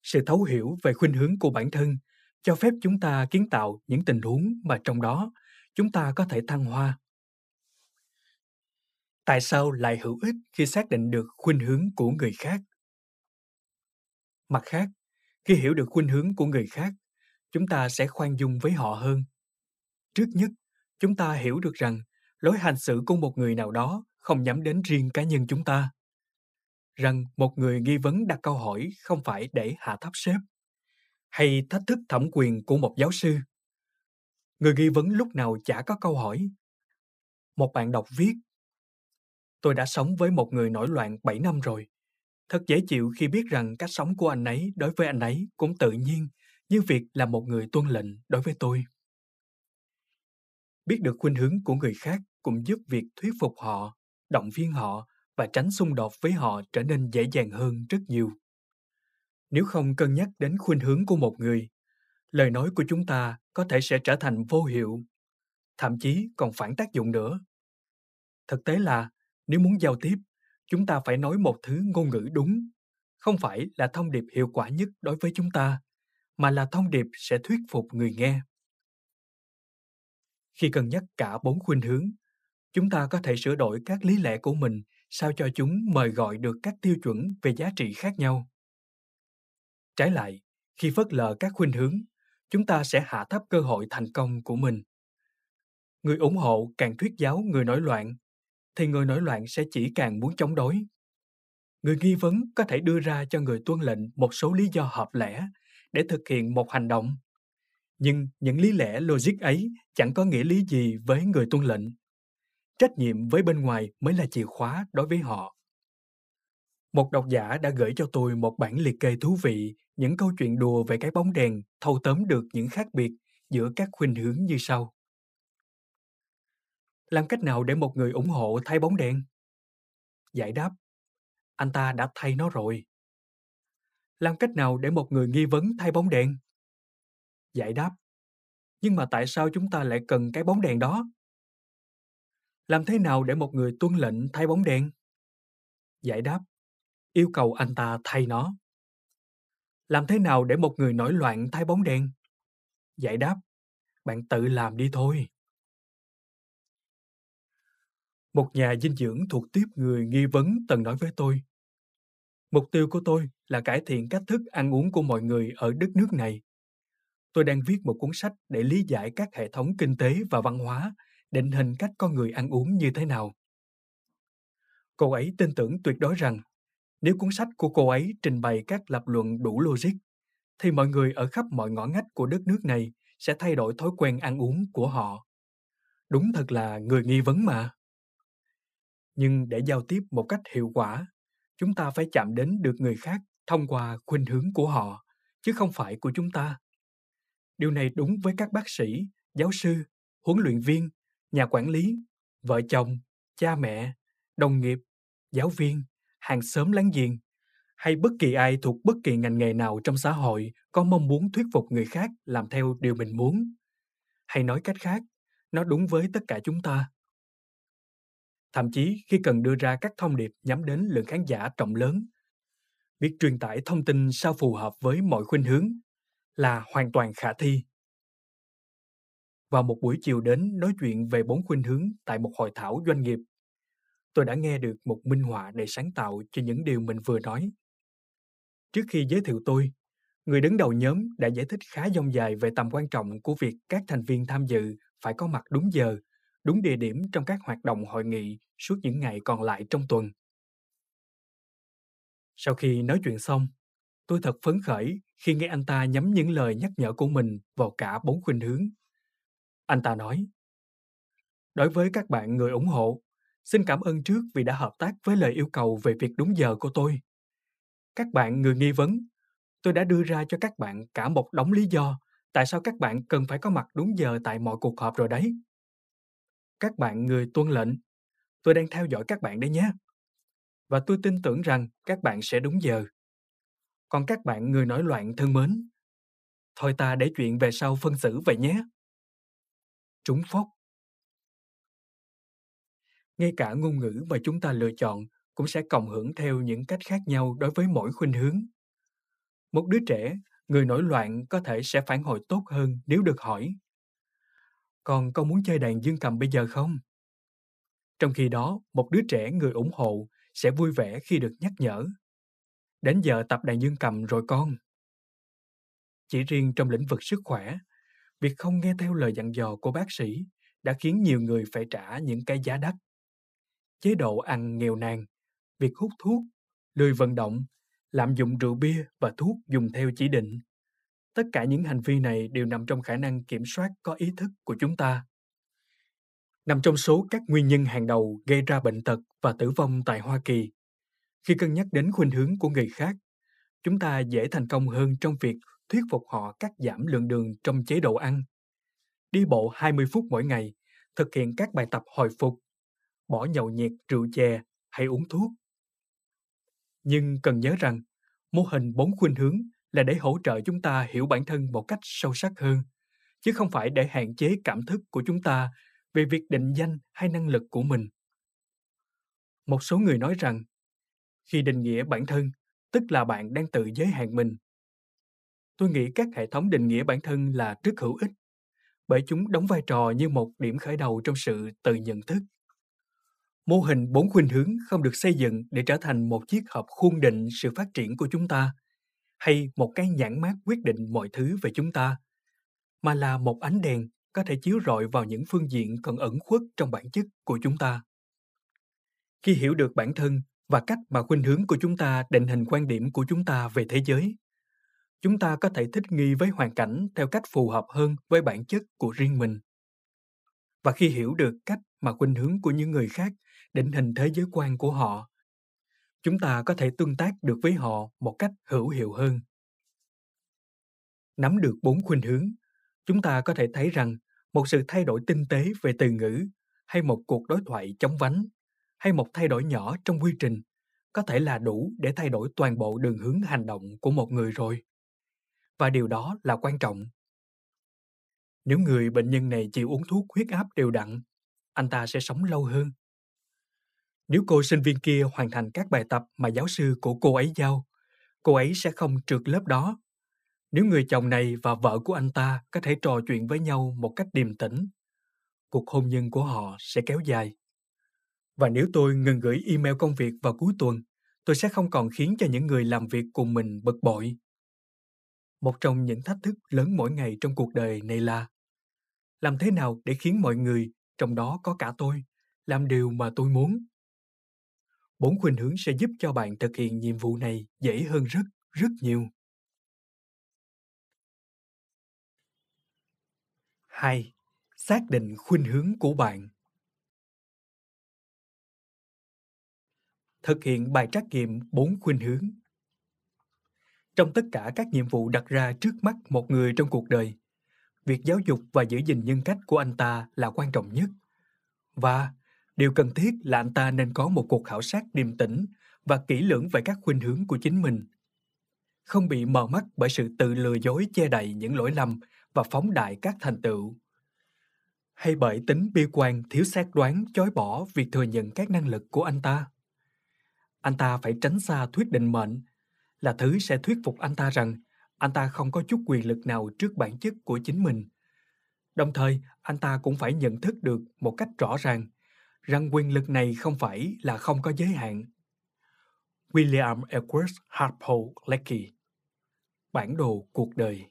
Sự thấu hiểu về khuynh hướng của bản thân cho phép chúng ta kiến tạo những tình huống mà trong đó chúng ta có thể thăng hoa. Tại sao lại hữu ích khi xác định được khuynh hướng của người khác? Mặt khác, khi hiểu được khuynh hướng của người khác, chúng ta sẽ khoan dung với họ hơn. Trước nhất, chúng ta hiểu được rằng lối hành xử của một người nào đó không nhắm đến riêng cá nhân chúng ta. Rằng một người nghi vấn đặt câu hỏi không phải để hạ thấp sếp, hay thách thức thẩm quyền của một giáo sư. Người nghi vấn lúc nào chả có câu hỏi. Một bạn đọc viết, Tôi đã sống với một người nổi loạn 7 năm rồi. Thật dễ chịu khi biết rằng cách sống của anh ấy đối với anh ấy cũng tự nhiên như việc là một người tuân lệnh đối với tôi. Biết được khuynh hướng của người khác cũng giúp việc thuyết phục họ, động viên họ và tránh xung đột với họ trở nên dễ dàng hơn rất nhiều. Nếu không cân nhắc đến khuynh hướng của một người, lời nói của chúng ta có thể sẽ trở thành vô hiệu, thậm chí còn phản tác dụng nữa. Thực tế là, nếu muốn giao tiếp, chúng ta phải nói một thứ ngôn ngữ đúng, không phải là thông điệp hiệu quả nhất đối với chúng ta, mà là thông điệp sẽ thuyết phục người nghe. Khi cân nhắc cả bốn khuynh hướng, chúng ta có thể sửa đổi các lý lẽ của mình sao cho chúng mời gọi được các tiêu chuẩn về giá trị khác nhau. Trái lại, khi phớt lờ các khuynh hướng, chúng ta sẽ hạ thấp cơ hội thành công của mình. Người ủng hộ càng thuyết giáo người nổi loạn, thì người nổi loạn sẽ chỉ càng muốn chống đối. Người nghi vấn có thể đưa ra cho người tuân lệnh một số lý do hợp lẽ để thực hiện một hành động. Nhưng những lý lẽ logic ấy chẳng có nghĩa lý gì với người tuân lệnh. Trách nhiệm với bên ngoài mới là chìa khóa đối với họ. Một độc giả đã gửi cho tôi một bản liệt kê thú vị, những câu chuyện đùa về cái bóng đèn thâu tóm được những khác biệt giữa các khuynh hướng như sau. Làm cách nào để một người ủng hộ thay bóng đèn? Giải đáp, anh ta đã thay nó rồi. Làm cách nào để một người nghi vấn thay bóng đèn? Giải đáp, nhưng mà tại sao chúng ta lại cần cái bóng đèn đó? Làm thế nào để một người tuân lệnh thay bóng đèn? Giải đáp, yêu cầu anh ta thay nó. Làm thế nào để một người nổi loạn thay bóng đèn? Giải đáp, bạn tự làm đi thôi. Một nhà dinh dưỡng thuộc tiếp người nghi vấn từng nói với tôi. Mục tiêu của tôi là cải thiện cách thức ăn uống của mọi người ở đất nước này. Tôi đang viết một cuốn sách để lý giải các hệ thống kinh tế và văn hóa, định hình cách con người ăn uống như thế nào. Cô ấy tin tưởng tuyệt đối rằng nếu cuốn sách của cô ấy trình bày các lập luận đủ logic, thì mọi người ở khắp mọi ngõ ngách của đất nước này sẽ thay đổi thói quen ăn uống của họ. Đúng thật là người nghi vấn mà. Nhưng để giao tiếp một cách hiệu quả, chúng ta phải chạm đến được người khác thông qua khuynh hướng của họ, chứ không phải của chúng ta. Điều này đúng với các bác sĩ, giáo sư, huấn luyện viên, nhà quản lý, vợ chồng, cha mẹ, đồng nghiệp, giáo viên, hàng xóm láng giềng hay bất kỳ ai thuộc bất kỳ ngành nghề nào trong xã hội có mong muốn thuyết phục người khác làm theo điều mình muốn Hay nói cách khác, nó đúng với tất cả chúng ta. Thậm chí khi cần đưa ra các thông điệp nhắm đến lượng khán giả rộng lớn, việc truyền tải thông tin sao phù hợp với mọi khuynh hướng là hoàn toàn khả thi. Vào một buổi chiều đến nói chuyện về bốn khuynh hướng tại một hội thảo doanh nghiệp, tôi đã nghe được một minh họa để sáng tạo cho những điều mình vừa nói. Trước khi giới thiệu tôi, người đứng đầu nhóm đã giải thích khá dông dài về tầm quan trọng của việc các thành viên tham dự phải có mặt đúng giờ, đúng địa điểm trong các hoạt động hội nghị suốt những ngày còn lại trong tuần. Sau khi nói chuyện xong, tôi thật phấn khởi khi nghe anh ta nhắm những lời nhắc nhở của mình vào cả bốn khuynh hướng. Anh ta nói, Đối với các bạn người ủng hộ, xin cảm ơn trước vì đã hợp tác với lời yêu cầu về việc đúng giờ của tôi. Các bạn người nghi vấn, tôi đã đưa ra cho các bạn cả một đống lý do tại sao các bạn cần phải có mặt đúng giờ tại mọi cuộc họp rồi đấy. Các bạn người tuân lệnh, tôi đang theo dõi các bạn đấy nhé. Và tôi tin tưởng rằng các bạn sẽ đúng giờ. Còn các bạn người nổi loạn thân mến, thôi ta để chuyện về sau phân xử vậy nhé. Trúng phốc. Ngay cả ngôn ngữ mà chúng ta lựa chọn cũng sẽ cộng hưởng theo những cách khác nhau đối với mỗi khuynh hướng. Một đứa trẻ, người nổi loạn có thể sẽ phản hồi tốt hơn nếu được hỏi. Còn con muốn chơi đàn dương cầm bây giờ không? Trong khi đó, một đứa trẻ người ủng hộ sẽ vui vẻ khi được nhắc nhở. Đến giờ tập đàn dương cầm rồi con. Chỉ riêng trong lĩnh vực sức khỏe, việc không nghe theo lời dặn dò của bác sĩ đã khiến nhiều người phải trả những cái giá đắt. Chế độ ăn nghèo nàn, việc hút thuốc, lười vận động, lạm dụng rượu bia và thuốc dùng theo chỉ định. Tất cả những hành vi này đều nằm trong khả năng kiểm soát có ý thức của chúng ta. Nằm trong số các nguyên nhân hàng đầu gây ra bệnh tật và tử vong tại Hoa Kỳ. Khi cân nhắc đến khuynh hướng của người khác, chúng ta dễ thành công hơn trong việc thuyết phục họ cắt giảm lượng đường trong chế độ ăn. Đi bộ 20 phút mỗi ngày, thực hiện các bài tập hồi phục, bỏ nhậu nhẹt rượu chè hay uống thuốc. Nhưng cần nhớ rằng, mô hình bốn khuynh hướng là để hỗ trợ chúng ta hiểu bản thân một cách sâu sắc hơn, chứ không phải để hạn chế cảm thức của chúng ta về việc định danh hay năng lực của mình. Một số người nói rằng, khi định nghĩa bản thân, tức là bạn đang tự giới hạn mình. Tôi nghĩ các hệ thống định nghĩa bản thân là rất hữu ích bởi chúng đóng vai trò như một điểm khởi đầu trong sự tự nhận thức. Mô hình bốn khuynh hướng không được xây dựng để trở thành một chiếc hộp khuôn định sự phát triển của chúng ta hay một cái nhãn mát quyết định mọi thứ về chúng ta, mà là một ánh đèn có thể chiếu rọi vào những phương diện còn ẩn khuất trong bản chất của chúng ta. Khi hiểu được bản thân và cách mà khuynh hướng của chúng ta định hình quan điểm của chúng ta về thế giới, chúng ta có thể thích nghi với hoàn cảnh theo cách phù hợp hơn với bản chất của riêng mình. Và khi hiểu được cách mà khuynh hướng của những người khác định hình thế giới quan của họ chúng ta có thể tương tác được với họ một cách hữu hiệu hơn nắm được bốn khuynh hướng chúng ta có thể thấy rằng một sự thay đổi tinh tế về từ ngữ hay một cuộc đối thoại chống vánh hay một thay đổi nhỏ trong quy trình có thể là đủ để thay đổi toàn bộ đường hướng hành động của một người rồi và điều đó là quan trọng. Nếu người bệnh nhân này chịu uống thuốc huyết áp đều đặn, anh ta sẽ sống lâu hơn. Nếu cô sinh viên kia hoàn thành các bài tập mà giáo sư của cô ấy giao, cô ấy sẽ không trượt lớp đó. Nếu người chồng này và vợ của anh ta có thể trò chuyện với nhau một cách điềm tĩnh, cuộc hôn nhân của họ sẽ kéo dài. Và nếu tôi ngừng gửi email công việc vào cuối tuần, tôi sẽ không còn khiến cho những người làm việc cùng mình bực bội một trong những thách thức lớn mỗi ngày trong cuộc đời này là làm thế nào để khiến mọi người trong đó có cả tôi làm điều mà tôi muốn bốn khuynh hướng sẽ giúp cho bạn thực hiện nhiệm vụ này dễ hơn rất rất nhiều. Hai xác định khuynh hướng của bạn. Thực hiện bài trắc nghiệm bốn khuynh hướng. Trong tất cả các nhiệm vụ đặt ra trước mắt một người trong cuộc đời, việc giáo dục và giữ gìn nhân cách của anh ta là quan trọng nhất. Và điều cần thiết là anh ta nên có một cuộc khảo sát điềm tĩnh và kỹ lưỡng về các khuynh hướng của chính mình. Không bị mờ mắt bởi sự tự lừa dối che đậy những lỗi lầm và phóng đại các thành tựu. hay bởi tính bi quan thiếu xác đoán chối bỏ việc thừa nhận các năng lực của anh ta? Anh ta phải tránh xa thuyết định mệnh, là thứ sẽ thuyết phục anh ta rằng anh ta không có chút quyền lực nào trước bản chất của chính mình. Đồng thời, anh ta cũng phải nhận thức được một cách rõ ràng rằng quyền lực này không phải là không có giới hạn. William Edwards Harpo Lecky Bản đồ cuộc đời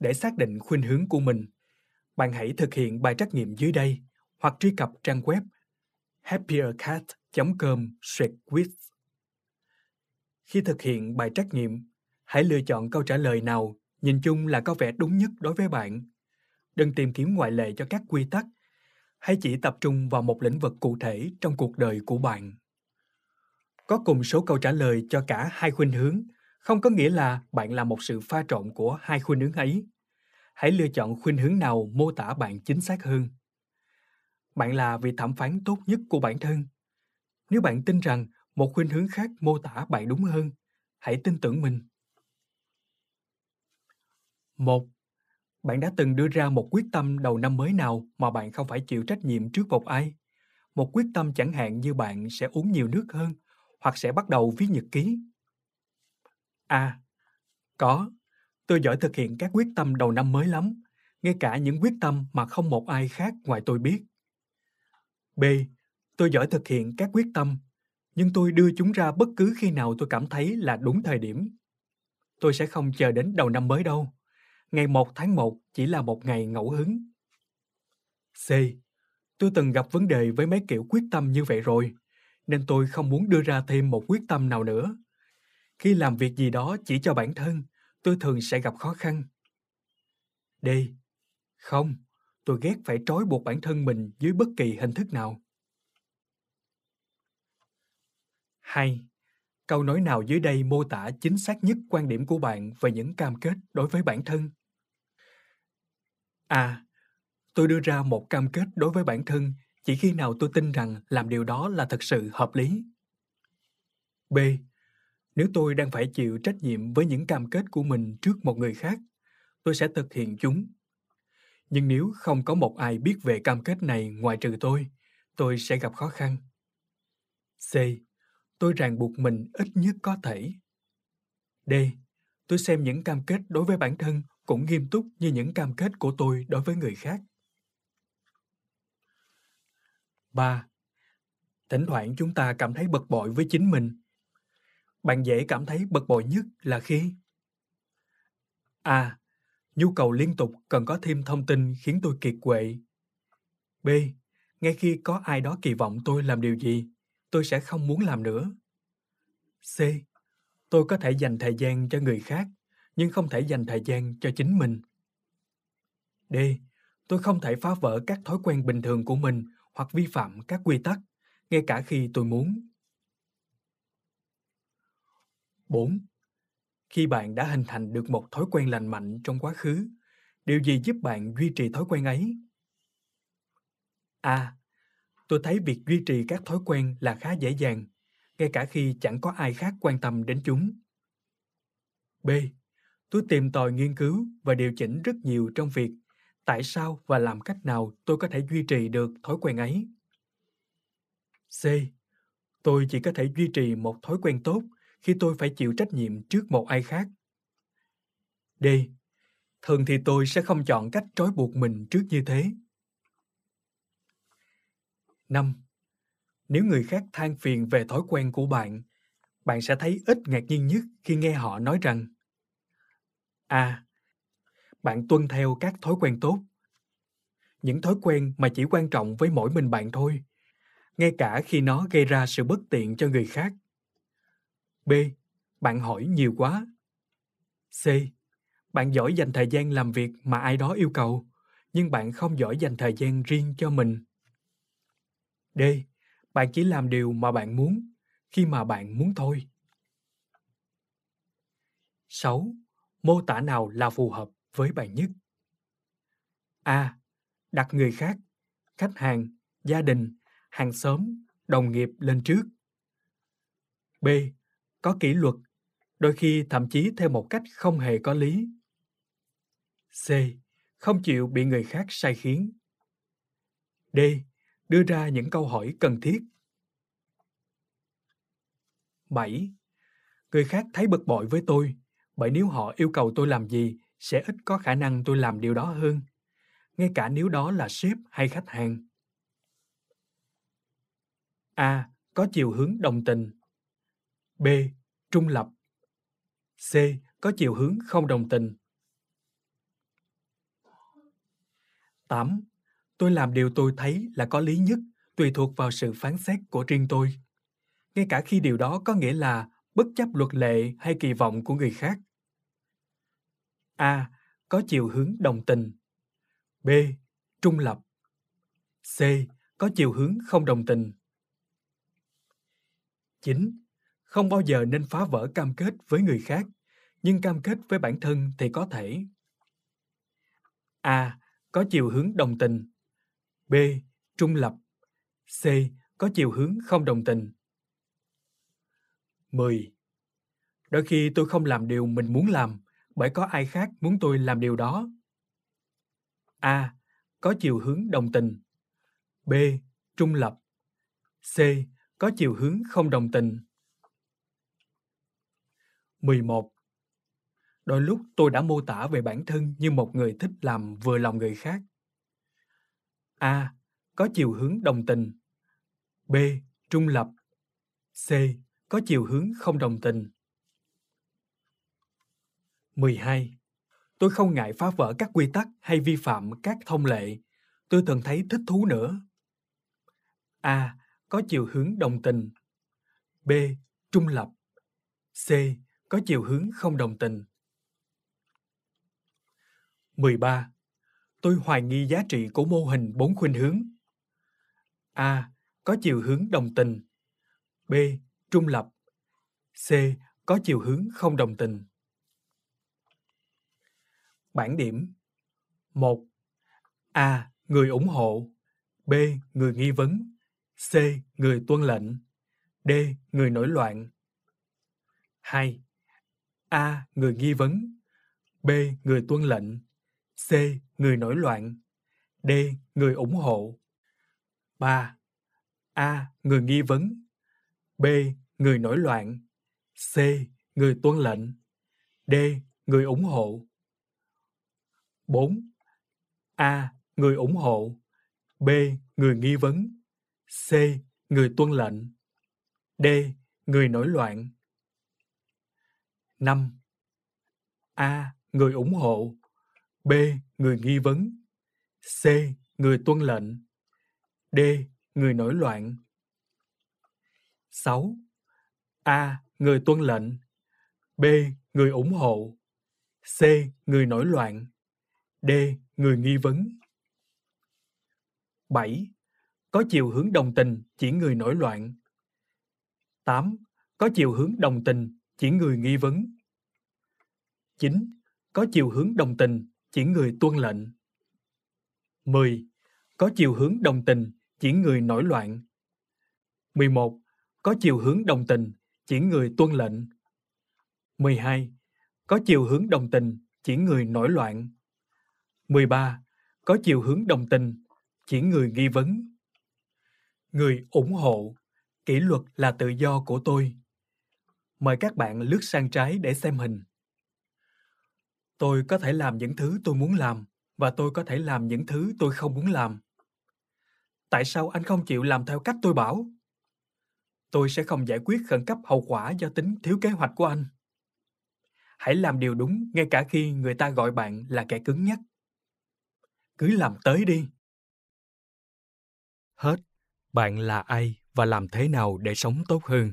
Để xác định khuynh hướng của mình, bạn hãy thực hiện bài trắc nghiệm dưới đây hoặc truy cập trang web happiercat.com quiz. Khi thực hiện bài trắc nghiệm, hãy lựa chọn câu trả lời nào nhìn chung là có vẻ đúng nhất đối với bạn. Đừng tìm kiếm ngoại lệ cho các quy tắc, hãy chỉ tập trung vào một lĩnh vực cụ thể trong cuộc đời của bạn. Có cùng số câu trả lời cho cả hai khuynh hướng không có nghĩa là bạn là một sự pha trộn của hai khuynh hướng ấy. Hãy lựa chọn khuynh hướng nào mô tả bạn chính xác hơn. Bạn là vị thẩm phán tốt nhất của bản thân. Nếu bạn tin rằng một khuynh hướng khác mô tả bạn đúng hơn, hãy tin tưởng mình. Một, bạn đã từng đưa ra một quyết tâm đầu năm mới nào mà bạn không phải chịu trách nhiệm trước một ai? Một quyết tâm chẳng hạn như bạn sẽ uống nhiều nước hơn hoặc sẽ bắt đầu viết nhật ký À, có. Tôi giỏi thực hiện các quyết tâm đầu năm mới lắm, ngay cả những quyết tâm mà không một ai khác ngoài tôi biết. B. Tôi giỏi thực hiện các quyết tâm, nhưng tôi đưa chúng ra bất cứ khi nào tôi cảm thấy là đúng thời điểm. Tôi sẽ không chờ đến đầu năm mới đâu. Ngày 1 tháng 1 chỉ là một ngày ngẫu hứng. C. Tôi từng gặp vấn đề với mấy kiểu quyết tâm như vậy rồi, nên tôi không muốn đưa ra thêm một quyết tâm nào nữa. Khi làm việc gì đó chỉ cho bản thân, tôi thường sẽ gặp khó khăn. D. Không, tôi ghét phải trói buộc bản thân mình dưới bất kỳ hình thức nào. 2. Câu nói nào dưới đây mô tả chính xác nhất quan điểm của bạn về những cam kết đối với bản thân? A. Tôi đưa ra một cam kết đối với bản thân chỉ khi nào tôi tin rằng làm điều đó là thật sự hợp lý. B. Nếu tôi đang phải chịu trách nhiệm với những cam kết của mình trước một người khác, tôi sẽ thực hiện chúng. Nhưng nếu không có một ai biết về cam kết này ngoài trừ tôi, tôi sẽ gặp khó khăn. C. Tôi ràng buộc mình ít nhất có thể. D. Tôi xem những cam kết đối với bản thân cũng nghiêm túc như những cam kết của tôi đối với người khác. 3. Thỉnh thoảng chúng ta cảm thấy bực bội với chính mình bạn dễ cảm thấy bực bội nhất là khi A. Nhu cầu liên tục cần có thêm thông tin khiến tôi kiệt quệ. B. Ngay khi có ai đó kỳ vọng tôi làm điều gì, tôi sẽ không muốn làm nữa. C. Tôi có thể dành thời gian cho người khác, nhưng không thể dành thời gian cho chính mình. D. Tôi không thể phá vỡ các thói quen bình thường của mình hoặc vi phạm các quy tắc, ngay cả khi tôi muốn. 4. Khi bạn đã hình thành được một thói quen lành mạnh trong quá khứ, điều gì giúp bạn duy trì thói quen ấy? A. Tôi thấy việc duy trì các thói quen là khá dễ dàng, ngay cả khi chẳng có ai khác quan tâm đến chúng. B. Tôi tìm tòi nghiên cứu và điều chỉnh rất nhiều trong việc tại sao và làm cách nào tôi có thể duy trì được thói quen ấy. C. Tôi chỉ có thể duy trì một thói quen tốt khi tôi phải chịu trách nhiệm trước một ai khác. D. Thường thì tôi sẽ không chọn cách trói buộc mình trước như thế. 5. Nếu người khác than phiền về thói quen của bạn, bạn sẽ thấy ít ngạc nhiên nhất khi nghe họ nói rằng A. bạn tuân theo các thói quen tốt. Những thói quen mà chỉ quan trọng với mỗi mình bạn thôi, ngay cả khi nó gây ra sự bất tiện cho người khác. B. Bạn hỏi nhiều quá. C. Bạn giỏi dành thời gian làm việc mà ai đó yêu cầu, nhưng bạn không giỏi dành thời gian riêng cho mình. D. Bạn chỉ làm điều mà bạn muốn, khi mà bạn muốn thôi. 6. Mô tả nào là phù hợp với bạn nhất? A. Đặt người khác, khách hàng, gia đình, hàng xóm, đồng nghiệp lên trước. B có kỷ luật, đôi khi thậm chí theo một cách không hề có lý. C. Không chịu bị người khác sai khiến. D. Đưa ra những câu hỏi cần thiết. 7. Người khác thấy bực bội với tôi, bởi nếu họ yêu cầu tôi làm gì, sẽ ít có khả năng tôi làm điều đó hơn, ngay cả nếu đó là sếp hay khách hàng. A. Có chiều hướng đồng tình. B. Trung lập. C. Có chiều hướng không đồng tình. 8. Tôi làm điều tôi thấy là có lý nhất, tùy thuộc vào sự phán xét của riêng tôi. Ngay cả khi điều đó có nghĩa là bất chấp luật lệ hay kỳ vọng của người khác. A. Có chiều hướng đồng tình. B. Trung lập. C. Có chiều hướng không đồng tình. 9. Không bao giờ nên phá vỡ cam kết với người khác, nhưng cam kết với bản thân thì có thể. A. Có chiều hướng đồng tình. B. Trung lập. C. Có chiều hướng không đồng tình. 10. Đôi khi tôi không làm điều mình muốn làm, bởi có ai khác muốn tôi làm điều đó. A. Có chiều hướng đồng tình. B. Trung lập. C. Có chiều hướng không đồng tình. 11. Đôi lúc tôi đã mô tả về bản thân như một người thích làm vừa lòng người khác. A. Có chiều hướng đồng tình. B. Trung lập. C. Có chiều hướng không đồng tình. 12. Tôi không ngại phá vỡ các quy tắc hay vi phạm các thông lệ. Tôi thường thấy thích thú nữa. A. Có chiều hướng đồng tình. B. Trung lập. C. Có chiều hướng không đồng tình. 13. Tôi hoài nghi giá trị của mô hình bốn khuynh hướng. A. Có chiều hướng đồng tình. B. Trung lập. C. Có chiều hướng không đồng tình. Bản điểm 1. A. Người ủng hộ B. Người nghi vấn C. Người tuân lệnh D. Người nổi loạn 2. A. Người nghi vấn B. Người tuân lệnh C. Người nổi loạn D. Người ủng hộ 3. A. Người nghi vấn B. Người nổi loạn C. Người tuân lệnh D. Người ủng hộ 4. A. Người ủng hộ B. Người nghi vấn C. Người tuân lệnh D. Người nổi loạn 5. A. Người ủng hộ B. Người nghi vấn C. Người tuân lệnh D. Người nổi loạn 6. A. Người tuân lệnh B. Người ủng hộ C. Người nổi loạn D. Người nghi vấn 7. Có chiều hướng đồng tình chỉ người nổi loạn 8. Có chiều hướng đồng tình chỉ người nghi vấn 9. Có chiều hướng đồng tình chỉ người tuân lệnh 10. Có chiều hướng đồng tình chỉ người nổi loạn 11. Có chiều hướng đồng tình chỉ người tuân lệnh 12. Có chiều hướng đồng tình chỉ người nổi loạn 13. Có chiều hướng đồng tình, chỉ người nghi vấn. Người ủng hộ, kỷ luật là tự do của tôi. Mời các bạn lướt sang trái để xem hình. Tôi có thể làm những thứ tôi muốn làm và tôi có thể làm những thứ tôi không muốn làm. Tại sao anh không chịu làm theo cách tôi bảo? Tôi sẽ không giải quyết khẩn cấp hậu quả do tính thiếu kế hoạch của anh. Hãy làm điều đúng ngay cả khi người ta gọi bạn là kẻ cứng nhắc cứ làm tới đi hết bạn là ai và làm thế nào để sống tốt hơn